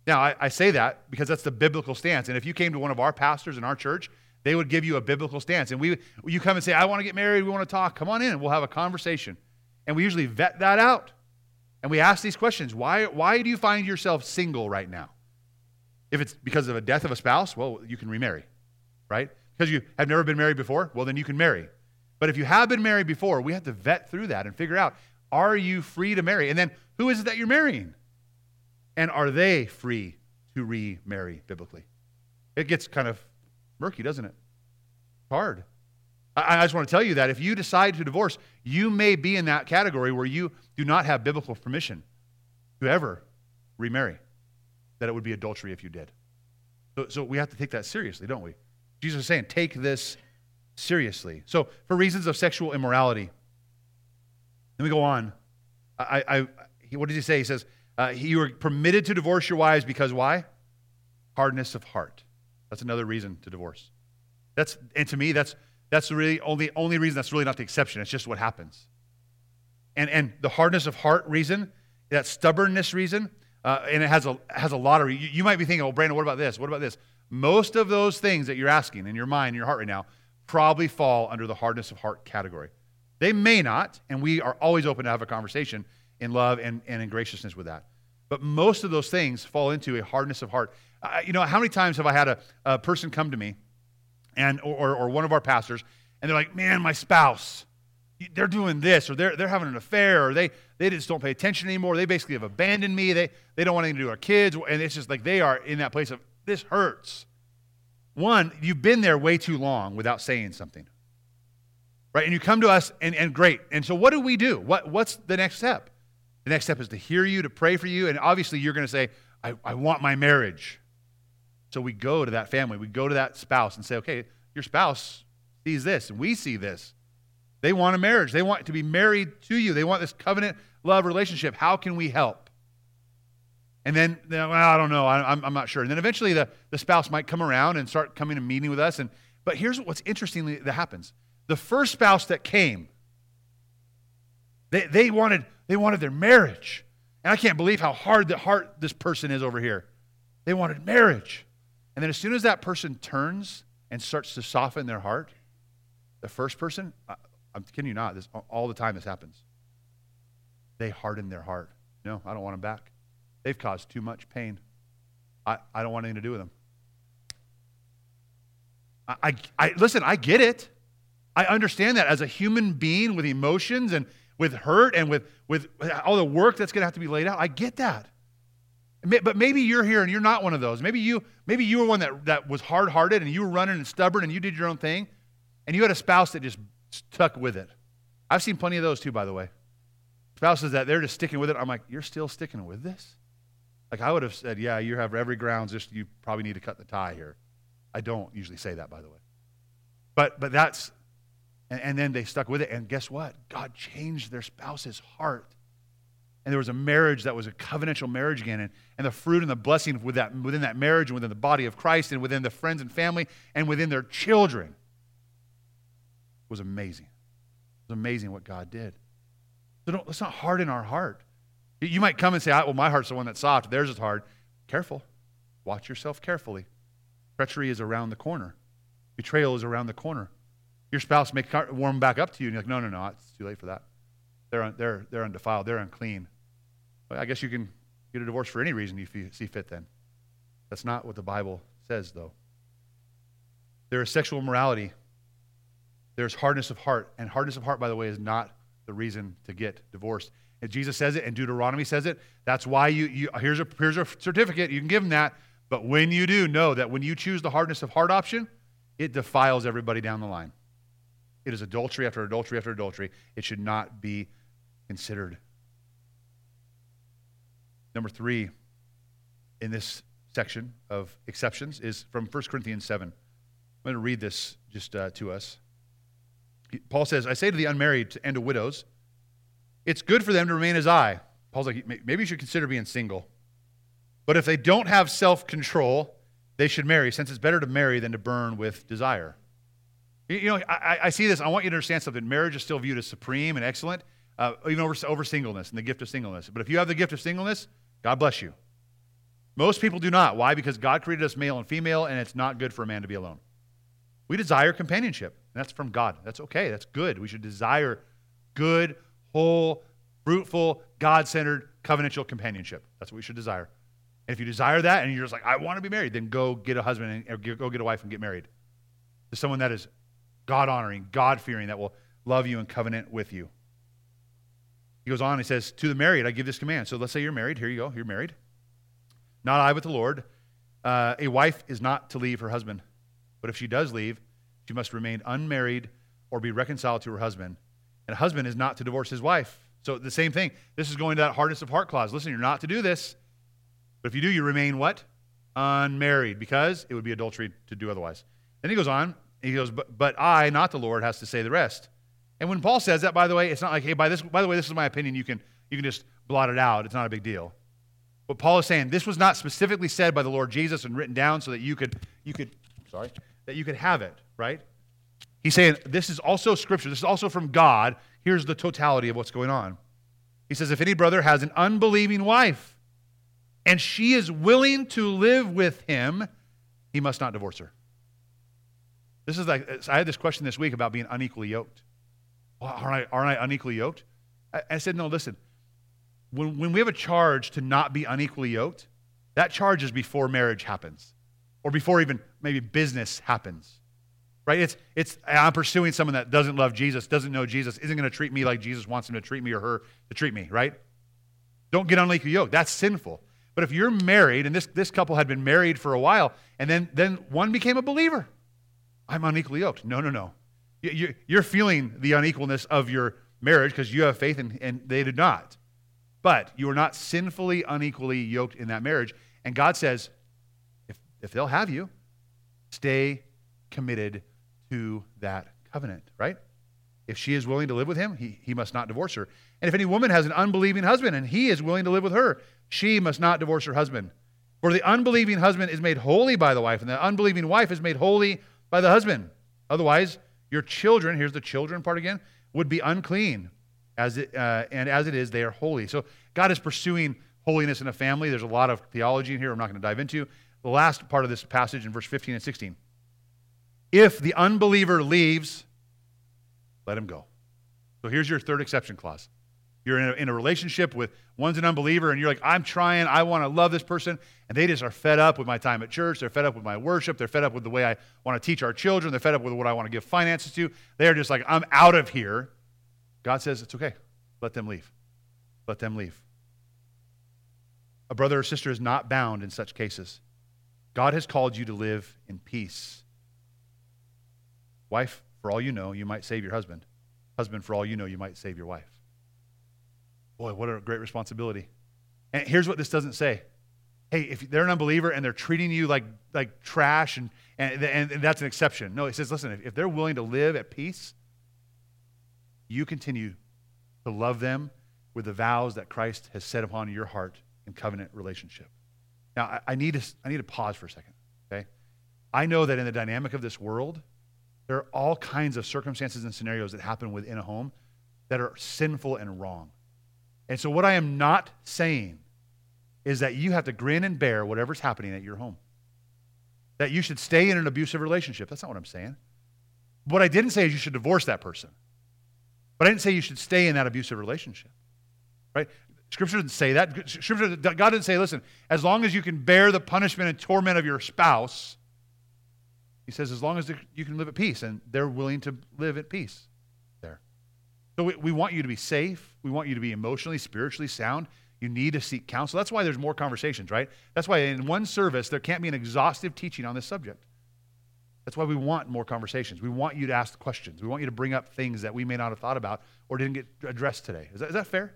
Now, I, I say that because that's the biblical stance. And if you came to one of our pastors in our church, they would give you a biblical stance. And we, you come and say, I want to get married, we want to talk. Come on in, and we'll have a conversation. And we usually vet that out. And we ask these questions why, why do you find yourself single right now? If it's because of a death of a spouse, well, you can remarry, right? Because you have never been married before, well, then you can marry. But if you have been married before, we have to vet through that and figure out are you free to marry? And then who is it that you're marrying? And are they free to remarry biblically? It gets kind of murky, doesn't it? Hard. I, just want to tell you that if you decide to divorce, you may be in that category where you do not have biblical permission to ever remarry, that it would be adultery if you did. So, so we have to take that seriously, don't we? Jesus is saying, take this seriously. So, for reasons of sexual immorality, let me go on. I, I, what does he say? He says, uh, you are permitted to divorce your wives because why? Hardness of heart. That's another reason to divorce. That's, and to me, that's, that's the really only, only reason that's really not the exception. It's just what happens. And, and the hardness of heart reason, that stubbornness reason, uh, and it has a, has a lottery. You, you might be thinking, oh, Brandon, what about this? What about this? Most of those things that you're asking in your mind, in your heart right now, probably fall under the hardness of heart category. They may not, and we are always open to have a conversation in love and, and in graciousness with that. But most of those things fall into a hardness of heart. You know, how many times have I had a, a person come to me and or, or one of our pastors, and they're like, man, my spouse, they're doing this, or they're, they're having an affair, or they, they just don't pay attention anymore. They basically have abandoned me. They, they don't want anything to do with our kids. And it's just like they are in that place of, this hurts. One, you've been there way too long without saying something. Right? And you come to us, and, and great. And so what do we do? What, what's the next step? The next step is to hear you, to pray for you. And obviously, you're going to say, I, I want my marriage. So we go to that family, we go to that spouse and say, okay, your spouse sees this, and we see this. They want a marriage. They want to be married to you. They want this covenant love relationship. How can we help? And then, well, I don't know. I, am not sure. And then eventually the, the spouse might come around and start coming and meeting with us. And, but here's what's interesting that happens. The first spouse that came, they, they, wanted, they wanted their marriage. And I can't believe how hard the heart this person is over here. They wanted marriage. And then as soon as that person turns and starts to soften their heart, the first person, I'm kidding you not, this, all the time this happens. They harden their heart. No, I don't want them back. They've caused too much pain. I, I don't want anything to do with them. I, I, I, listen, I get it. I understand that as a human being with emotions and with hurt and with, with all the work that's going to have to be laid out. I get that. But maybe you're here and you're not one of those. Maybe you, maybe you were one that, that was hard hearted and you were running and stubborn and you did your own thing and you had a spouse that just stuck with it. I've seen plenty of those too, by the way. Spouses that they're just sticking with it. I'm like, you're still sticking with this? Like I would have said, yeah, you have every grounds, just you probably need to cut the tie here. I don't usually say that, by the way. But but that's and, and then they stuck with it, and guess what? God changed their spouse's heart. And there was a marriage that was a covenantal marriage again, and, and the fruit and the blessing with that, within that marriage and within the body of Christ and within the friends and family and within their children was amazing. It was amazing what God did. So don't, let's not harden our heart. You might come and say, well, my heart's the one that's soft, theirs is hard. Careful. Watch yourself carefully. Treachery is around the corner, betrayal is around the corner. Your spouse may warm back up to you, and you're like, no, no, no, it's too late for that. They're, they're, they're undefiled, they're unclean. Well, I guess you can get a divorce for any reason if you see fit then. That's not what the Bible says, though. There is sexual immorality there's hardness of heart. And hardness of heart, by the way, is not the reason to get divorced. Jesus says it and Deuteronomy says it, that's why you, you here's, a, here's a certificate. You can give them that. But when you do, know that when you choose the hardness of heart option, it defiles everybody down the line. It is adultery after adultery after adultery. It should not be considered. Number three in this section of exceptions is from 1 Corinthians 7. I'm going to read this just uh, to us. Paul says, I say to the unmarried and to widows, it's good for them to remain as I. Paul's like, maybe you should consider being single. But if they don't have self control, they should marry, since it's better to marry than to burn with desire. You know, I, I, see this. I want you to understand something. Marriage is still viewed as supreme and excellent, uh, even over, over singleness and the gift of singleness. But if you have the gift of singleness, God bless you. Most people do not. Why? Because God created us male and female, and it's not good for a man to be alone. We desire companionship. And that's from God. That's okay. That's good. We should desire good, whole, fruitful, God centered, covenantal companionship. That's what we should desire. And if you desire that and you're just like, I want to be married, then go get a husband and, go get a wife and get married to someone that is God honoring, God fearing, that will love you and covenant with you. He goes on, he says, To the married, I give this command. So let's say you're married. Here you go. You're married. Not I, but the Lord. Uh, a wife is not to leave her husband, but if she does leave, she must remain unmarried or be reconciled to her husband. And a husband is not to divorce his wife. So the same thing. This is going to that hardness of heart clause. Listen, you're not to do this. But if you do, you remain what? Unmarried, because it would be adultery to do otherwise. Then he goes on. He goes, but, but I, not the Lord, has to say the rest. And when Paul says that, by the way, it's not like, hey, by this, by the way, this is my opinion. You can, you can just blot it out. It's not a big deal. But Paul is saying this was not specifically said by the Lord Jesus and written down so that you could, you could, sorry, that you could have it right? He's saying this is also scripture. This is also from God. Here's the totality of what's going on. He says, if any brother has an unbelieving wife and she is willing to live with him, he must not divorce her. This is like, I had this question this week about being unequally yoked. Well, aren't, I, aren't I unequally yoked? I, I said, no, listen. When, when we have a charge to not be unequally yoked, that charge is before marriage happens or before even maybe business happens. Right? It's, it's I'm pursuing someone that doesn't love Jesus, doesn't know Jesus, isn't going to treat me like Jesus wants him to treat me or her to treat me, right? Don't get unequally yoked. That's sinful. But if you're married, and this, this couple had been married for a while, and then, then one became a believer, I'm unequally yoked. No, no, no. You, you're feeling the unequalness of your marriage because you have faith and, and they did not. But you are not sinfully unequally yoked in that marriage. And God says, if, if they'll have you, stay committed to that covenant, right? If she is willing to live with him, he, he must not divorce her. And if any woman has an unbelieving husband and he is willing to live with her, she must not divorce her husband. For the unbelieving husband is made holy by the wife, and the unbelieving wife is made holy by the husband. Otherwise, your children, here's the children part again, would be unclean. As it, uh, and as it is, they are holy. So God is pursuing holiness in a family. There's a lot of theology in here I'm not going to dive into. The last part of this passage in verse 15 and 16. If the unbeliever leaves, let him go. So here's your third exception clause. You're in a, in a relationship with one's an unbeliever, and you're like, I'm trying, I want to love this person, and they just are fed up with my time at church. They're fed up with my worship. They're fed up with the way I want to teach our children. They're fed up with what I want to give finances to. They're just like, I'm out of here. God says, It's okay. Let them leave. Let them leave. A brother or sister is not bound in such cases. God has called you to live in peace. Wife, for all you know, you might save your husband. Husband, for all you know, you might save your wife. Boy, what a great responsibility. And here's what this doesn't say. Hey, if they're an unbeliever and they're treating you like, like trash, and, and, and that's an exception. No, it says, listen, if, if they're willing to live at peace, you continue to love them with the vows that Christ has set upon your heart in covenant relationship. Now, I, I, need to, I need to pause for a second, okay? I know that in the dynamic of this world, there are all kinds of circumstances and scenarios that happen within a home that are sinful and wrong. And so, what I am not saying is that you have to grin and bear whatever's happening at your home. That you should stay in an abusive relationship. That's not what I'm saying. What I didn't say is you should divorce that person. But I didn't say you should stay in that abusive relationship. Right? Scripture didn't say that. Scripture, God didn't say, listen, as long as you can bear the punishment and torment of your spouse, he says, as long as you can live at peace, and they're willing to live at peace there. So we, we want you to be safe. We want you to be emotionally, spiritually sound. You need to seek counsel. That's why there's more conversations, right? That's why in one service, there can't be an exhaustive teaching on this subject. That's why we want more conversations. We want you to ask questions. We want you to bring up things that we may not have thought about or didn't get addressed today. Is that, is that fair?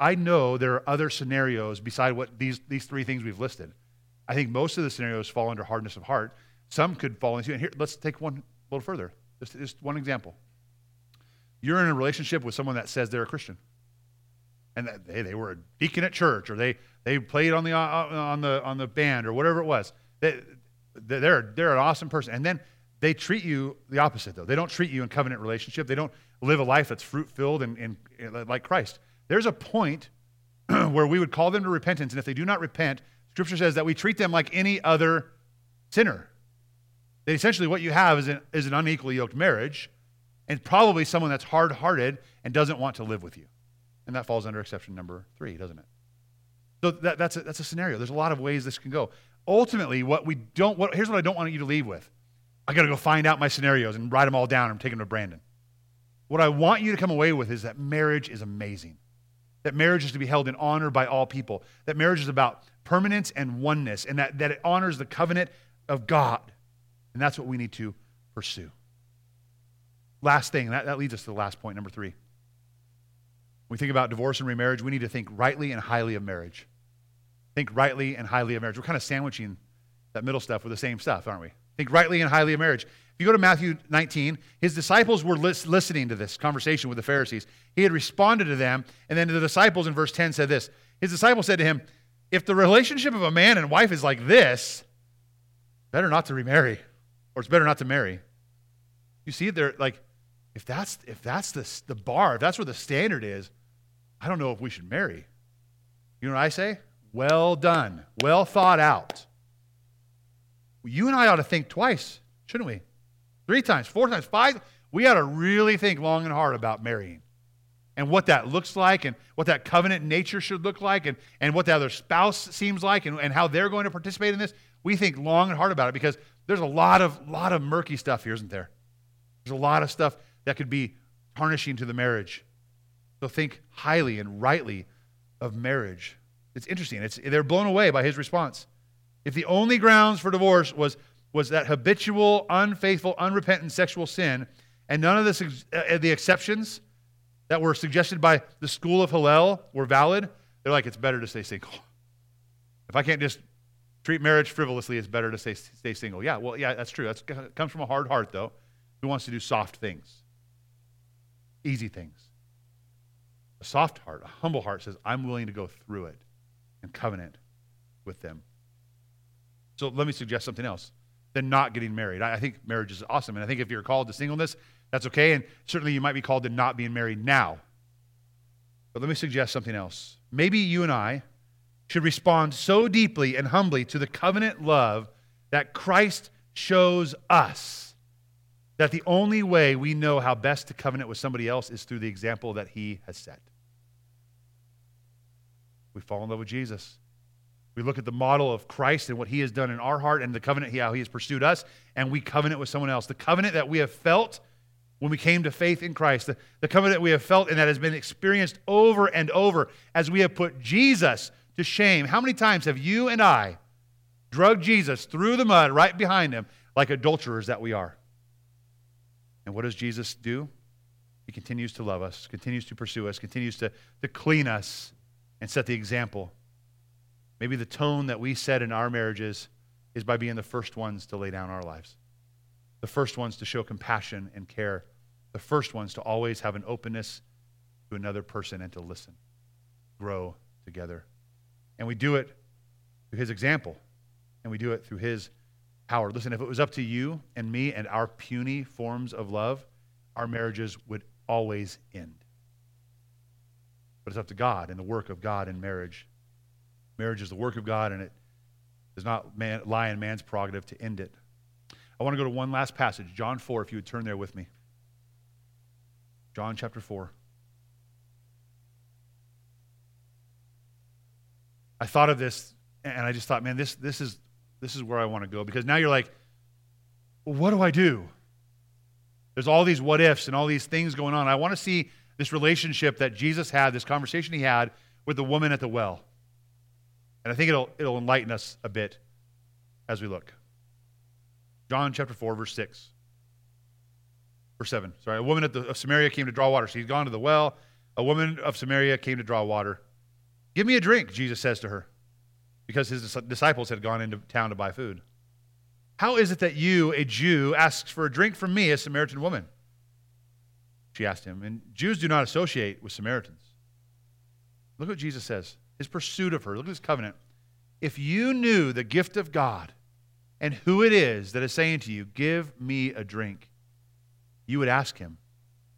I know there are other scenarios beside what these, these three things we've listed. I think most of the scenarios fall under hardness of heart. Some could fall into, and here, let's take one a little further. Just, just one example. You're in a relationship with someone that says they're a Christian. And they, they were a deacon at church, or they, they played on the, uh, uh, on, the, on the band, or whatever it was. They, they're, they're an awesome person. And then they treat you the opposite, though. They don't treat you in covenant relationship. They don't live a life that's fruit filled and, and, and like Christ. There's a point where we would call them to repentance, and if they do not repent, Scripture says that we treat them like any other sinner. That essentially what you have is an, is an unequally yoked marriage, and probably someone that's hard hearted and doesn't want to live with you. And that falls under exception number three, doesn't it? So that, that's, a, that's a scenario. There's a lot of ways this can go. Ultimately, what we don't, what, here's what I don't want you to leave with. I got to go find out my scenarios and write them all down and take them to Brandon. What I want you to come away with is that marriage is amazing. That marriage is to be held in honor by all people. That marriage is about permanence and oneness, and that, that it honors the covenant of God. And that's what we need to pursue. Last thing, that, that leads us to the last point, number three. When we think about divorce and remarriage, we need to think rightly and highly of marriage. Think rightly and highly of marriage. We're kind of sandwiching that middle stuff with the same stuff, aren't we? Think rightly and highly of marriage. If you go to Matthew 19, his disciples were listening to this conversation with the Pharisees. He had responded to them, and then the disciples in verse 10 said this His disciples said to him, If the relationship of a man and wife is like this, better not to remarry or it's better not to marry. You see, they're like, if that's if that's the, the bar, if that's where the standard is, I don't know if we should marry. You know what I say? well done, well thought out. You and I ought to think twice, shouldn't we? Three times, four times, five. We ought to really think long and hard about marrying and what that looks like and what that covenant nature should look like and, and what the other spouse seems like and, and how they're going to participate in this. We think long and hard about it because there's a lot of, lot of murky stuff here, isn't there? There's a lot of stuff that could be tarnishing to the marriage. So think highly and rightly of marriage. It's interesting. It's, they're blown away by his response. If the only grounds for divorce was, was that habitual, unfaithful, unrepentant sexual sin, and none of the, uh, the exceptions that were suggested by the school of Hillel were valid, they're like, it's better to stay single. If I can't just treat marriage frivolously, it's better to stay, stay single. Yeah, well, yeah, that's true. That comes from a hard heart, though, who wants to do soft things, easy things. A soft heart, a humble heart says, I'm willing to go through it and covenant with them. So let me suggest something else than not getting married. I think marriage is awesome. And I think if you're called to singleness, that's okay. And certainly you might be called to not being married now. But let me suggest something else. Maybe you and I should respond so deeply and humbly to the covenant love that Christ shows us that the only way we know how best to covenant with somebody else is through the example that he has set. We fall in love with Jesus. We look at the model of Christ and what he has done in our heart and the covenant, how he has pursued us, and we covenant with someone else. The covenant that we have felt when we came to faith in Christ, the, the covenant we have felt and that has been experienced over and over as we have put Jesus to shame. How many times have you and I drugged Jesus through the mud right behind him like adulterers that we are? And what does Jesus do? He continues to love us, continues to pursue us, continues to, to clean us and set the example Maybe the tone that we set in our marriages is by being the first ones to lay down our lives, the first ones to show compassion and care, the first ones to always have an openness to another person and to listen, grow together. And we do it through his example, and we do it through his power. Listen, if it was up to you and me and our puny forms of love, our marriages would always end. But it's up to God and the work of God in marriage Marriage is the work of God, and it does not man, lie in man's prerogative to end it. I want to go to one last passage, John 4, if you would turn there with me. John chapter 4. I thought of this, and I just thought, man, this, this, is, this is where I want to go. Because now you're like, well, what do I do? There's all these what ifs and all these things going on. I want to see this relationship that Jesus had, this conversation he had with the woman at the well. And I think it'll, it'll enlighten us a bit as we look. John chapter 4, verse 6. Verse 7. Sorry. A woman at the, of Samaria came to draw water. She's gone to the well. A woman of Samaria came to draw water. Give me a drink, Jesus says to her, because his disciples had gone into town to buy food. How is it that you, a Jew, asks for a drink from me, a Samaritan woman? She asked him. And Jews do not associate with Samaritans. Look what Jesus says his pursuit of her. Look at this covenant. If you knew the gift of God and who it is that is saying to you, Give me a drink, you would ask him,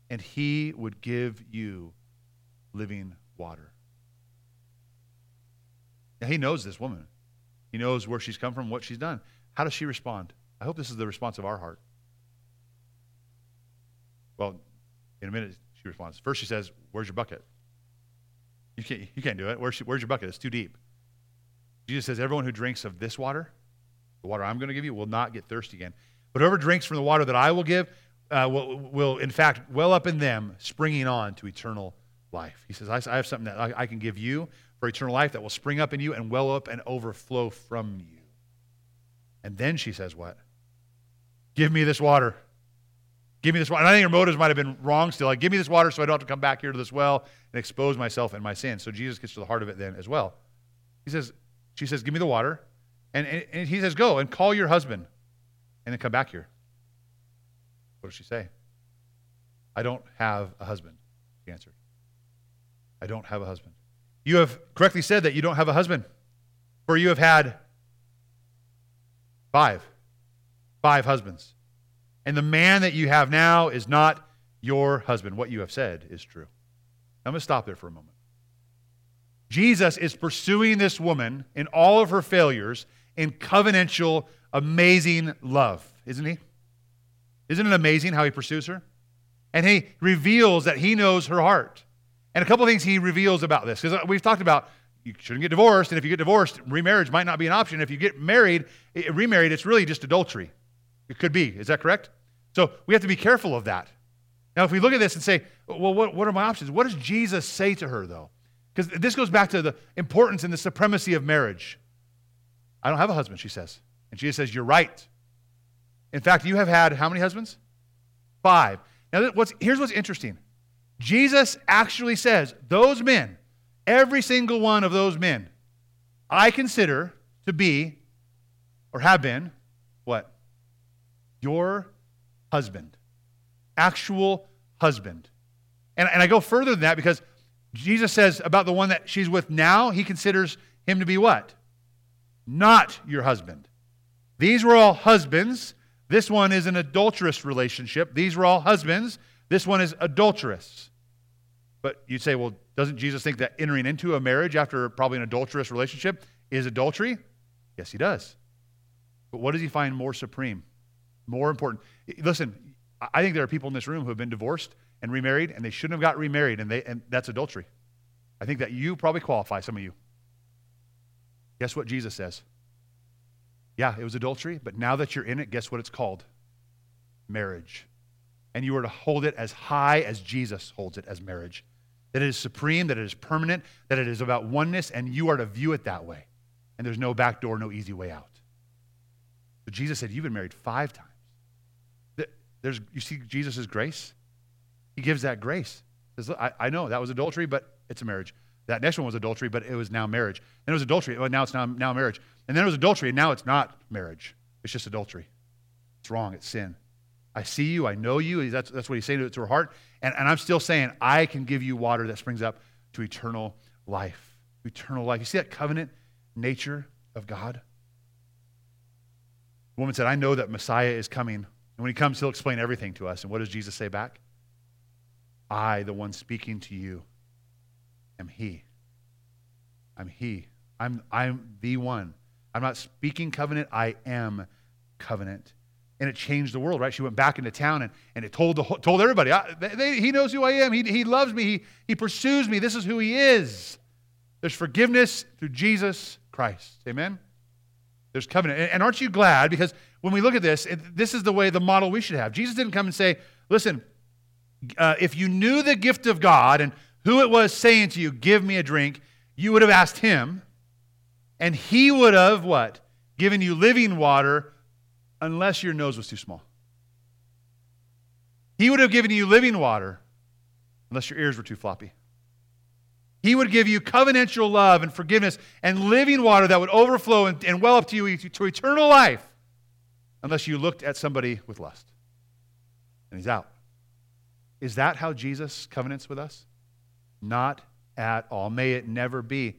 and he would give you living water. Now, he knows this woman. He knows where she's come from, what she's done. How does she respond? I hope this is the response of our heart. Well, in a minute, she responds. First, she says, Where's your bucket? You can't, you can't do it. Where's, where's your bucket? It's too deep. Jesus says, Everyone who drinks of this water, the water I'm going to give you, will not get thirsty again. But whoever drinks from the water that I will give uh, will, will, in fact, well up in them, springing on to eternal life. He says, I, I have something that I, I can give you for eternal life that will spring up in you and well up and overflow from you. And then she says, What? Give me this water. Give me this water. And I think her motives might have been wrong still. Like, give me this water so I don't have to come back here to this well and expose myself and my sin. So Jesus gets to the heart of it then as well. He says, she says, give me the water. And, and, and he says, go and call your husband and then come back here. What does she say? I don't have a husband, he answered. I don't have a husband. You have correctly said that you don't have a husband, for you have had five, five husbands. And the man that you have now is not your husband. What you have said is true. I'm going to stop there for a moment. Jesus is pursuing this woman in all of her failures in covenantal, amazing love, isn't he? Isn't it amazing how he pursues her? And he reveals that he knows her heart. And a couple of things he reveals about this, because uh, we've talked about you shouldn't get divorced, and if you get divorced, remarriage might not be an option. If you get married, remarried, it's really just adultery. It could be. Is that correct? So we have to be careful of that. Now, if we look at this and say, well, what, what are my options? What does Jesus say to her, though? Because this goes back to the importance and the supremacy of marriage. I don't have a husband, she says. And Jesus says, You're right. In fact, you have had how many husbands? Five. Now, what's, here's what's interesting Jesus actually says, Those men, every single one of those men, I consider to be or have been what? Your husband. Actual husband. And, and I go further than that because Jesus says about the one that she's with now, he considers him to be what? Not your husband. These were all husbands. This one is an adulterous relationship. These were all husbands. This one is adulterous. But you'd say, well, doesn't Jesus think that entering into a marriage after probably an adulterous relationship is adultery? Yes, he does. But what does he find more supreme, more important? Listen, I think there are people in this room who have been divorced and remarried, and they shouldn't have got remarried, and, they, and that's adultery. I think that you probably qualify, some of you. Guess what Jesus says? Yeah, it was adultery, but now that you're in it, guess what it's called? Marriage. And you are to hold it as high as Jesus holds it as marriage. That it is supreme, that it is permanent, that it is about oneness, and you are to view it that way. And there's no back door, no easy way out. But Jesus said, You've been married five times. There's, you see Jesus' grace? He gives that grace. Says, I, I know that was adultery, but it's a marriage. That next one was adultery, but it was now marriage. Then it was adultery, but now it's now, now marriage. And then it was adultery, and now it's not marriage. It's just adultery. It's wrong. It's sin. I see you. I know you. That's, that's what he's saying to, her heart. And, and I'm still saying, I can give you water that springs up to eternal life. Eternal life. You see that covenant nature of God? The woman said, I know that Messiah is coming. And when he comes, he'll explain everything to us. And what does Jesus say back? I, the one speaking to you, am He. I'm He. I'm, I'm the one. I'm not speaking covenant, I am covenant. And it changed the world, right? She went back into town and, and it told, the, told everybody, they, He knows who I am. He, he loves me. He, he pursues me. This is who He is. There's forgiveness through Jesus Christ. Amen? There's covenant. And, and aren't you glad? Because when we look at this, it, this is the way, the model we should have. Jesus didn't come and say, listen, uh, if you knew the gift of God and who it was saying to you, Give me a drink, you would have asked him, and he would have what? Given you living water, unless your nose was too small. He would have given you living water, unless your ears were too floppy. He would give you covenantal love and forgiveness and living water that would overflow and, and well up to you to eternal life, unless you looked at somebody with lust. And he's out. Is that how Jesus covenants with us? Not at all. May it never be.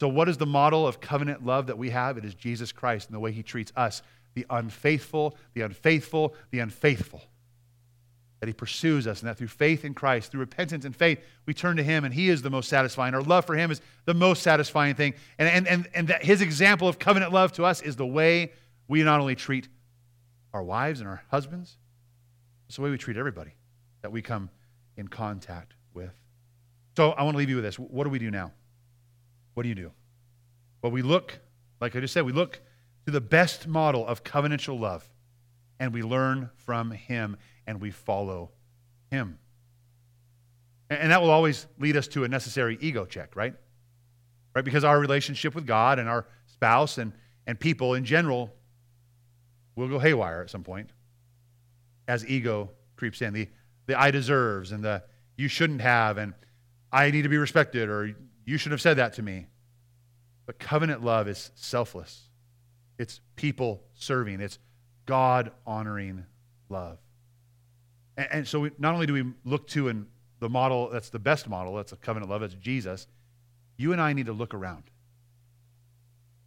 So, what is the model of covenant love that we have? It is Jesus Christ and the way he treats us, the unfaithful, the unfaithful, the unfaithful. That he pursues us, and that through faith in Christ, through repentance and faith, we turn to him, and he is the most satisfying. Our love for him is the most satisfying thing. And, and, and, and that his example of covenant love to us is the way we not only treat our wives and our husbands, it's the way we treat everybody that we come in contact with. So I want to leave you with this. What do we do now? What do you do? Well, we look, like I just said, we look to the best model of covenantal love, and we learn from him and we follow him. And that will always lead us to a necessary ego check, right? Right? Because our relationship with God and our spouse and, and people in general will go haywire at some point as ego creeps in. The, the I deserves and the you shouldn't have and I need to be respected or you should have said that to me. But covenant love is selfless. It's people serving. It's God honoring love. And, and so we, not only do we look to and the model that's the best model, that's a covenant love, that's Jesus, you and I need to look around.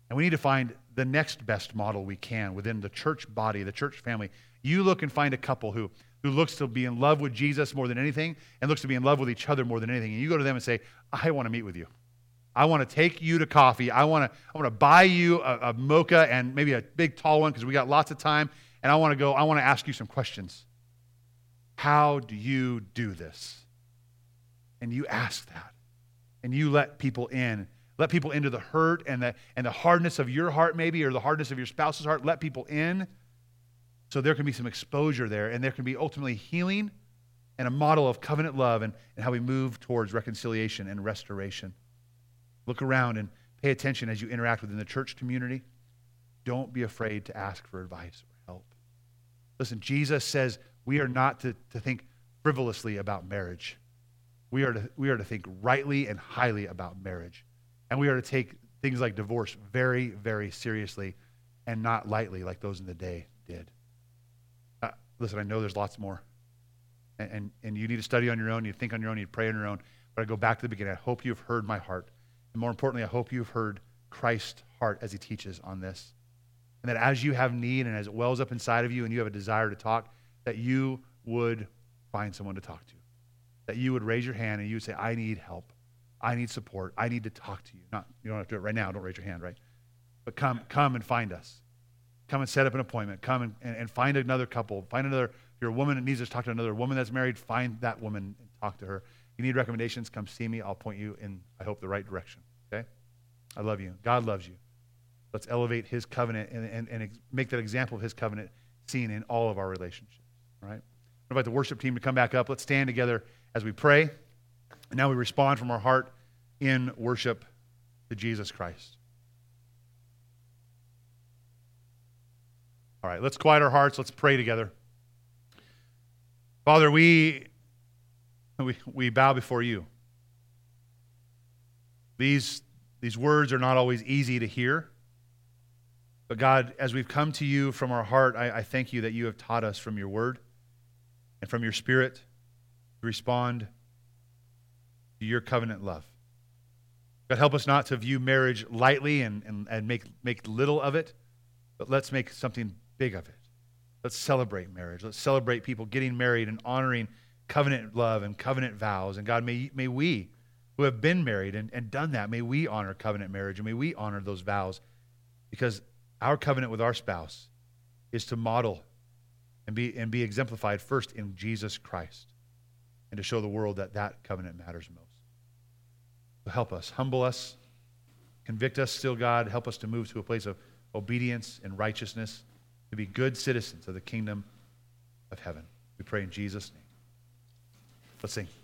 And we need to find the next best model we can within the church body, the church family. You look and find a couple who who looks to be in love with Jesus more than anything and looks to be in love with each other more than anything. And you go to them and say, I want to meet with you. I want to take you to coffee. I want to, I want to buy you a, a mocha and maybe a big tall one because we got lots of time. And I want to go, I want to ask you some questions. How do you do this? And you ask that. And you let people in. Let people into the hurt and the, and the hardness of your heart, maybe, or the hardness of your spouse's heart. Let people in so there can be some exposure there, and there can be ultimately healing and a model of covenant love and, and how we move towards reconciliation and restoration. Look around and pay attention as you interact within the church community. Don't be afraid to ask for advice or help. Listen, Jesus says we are not to, to think frivolously about marriage. We are, to, we are to think rightly and highly about marriage. And we are to take things like divorce very, very seriously and not lightly like those in the day did. Uh, listen, I know there's lots more. And, and, and you need to study on your own, you think on your own, you pray on your own. But I go back to the beginning. I hope you've heard my heart. And more importantly, I hope you've heard Christ's heart as he teaches on this. And that as you have need and as it wells up inside of you and you have a desire to talk, that you would find someone to talk to. That you would raise your hand and you would say, I need help. I need support. I need to talk to you. Not you don't have to do it right now, don't raise your hand, right? But come, come and find us. Come and set up an appointment. Come and, and, and find another couple. Find another, if you're a woman that needs to talk to another woman that's married, find that woman and talk to her. You need recommendations, come see me. I'll point you in, I hope, the right direction. Okay? I love you. God loves you. Let's elevate his covenant and, and, and make that example of his covenant seen in all of our relationships. All right? I invite the worship team to come back up. Let's stand together as we pray. And now we respond from our heart in worship to Jesus Christ. All right, let's quiet our hearts. Let's pray together. Father, we, we, we bow before you. These, these words are not always easy to hear. But God, as we've come to you from our heart, I, I thank you that you have taught us from your word and from your spirit to respond to your covenant love. God, help us not to view marriage lightly and, and, and make, make little of it, but let's make something big of it. Let's celebrate marriage. Let's celebrate people getting married and honoring covenant love and covenant vows. And God, may, may we who have been married and, and done that, may we honor covenant marriage and may we honor those vows because our covenant with our spouse is to model and be, and be exemplified first in Jesus Christ and to show the world that that covenant matters most. So help us, humble us, convict us still, God. Help us to move to a place of obedience and righteousness to be good citizens of the kingdom of heaven. We pray in Jesus' name. Let's sing.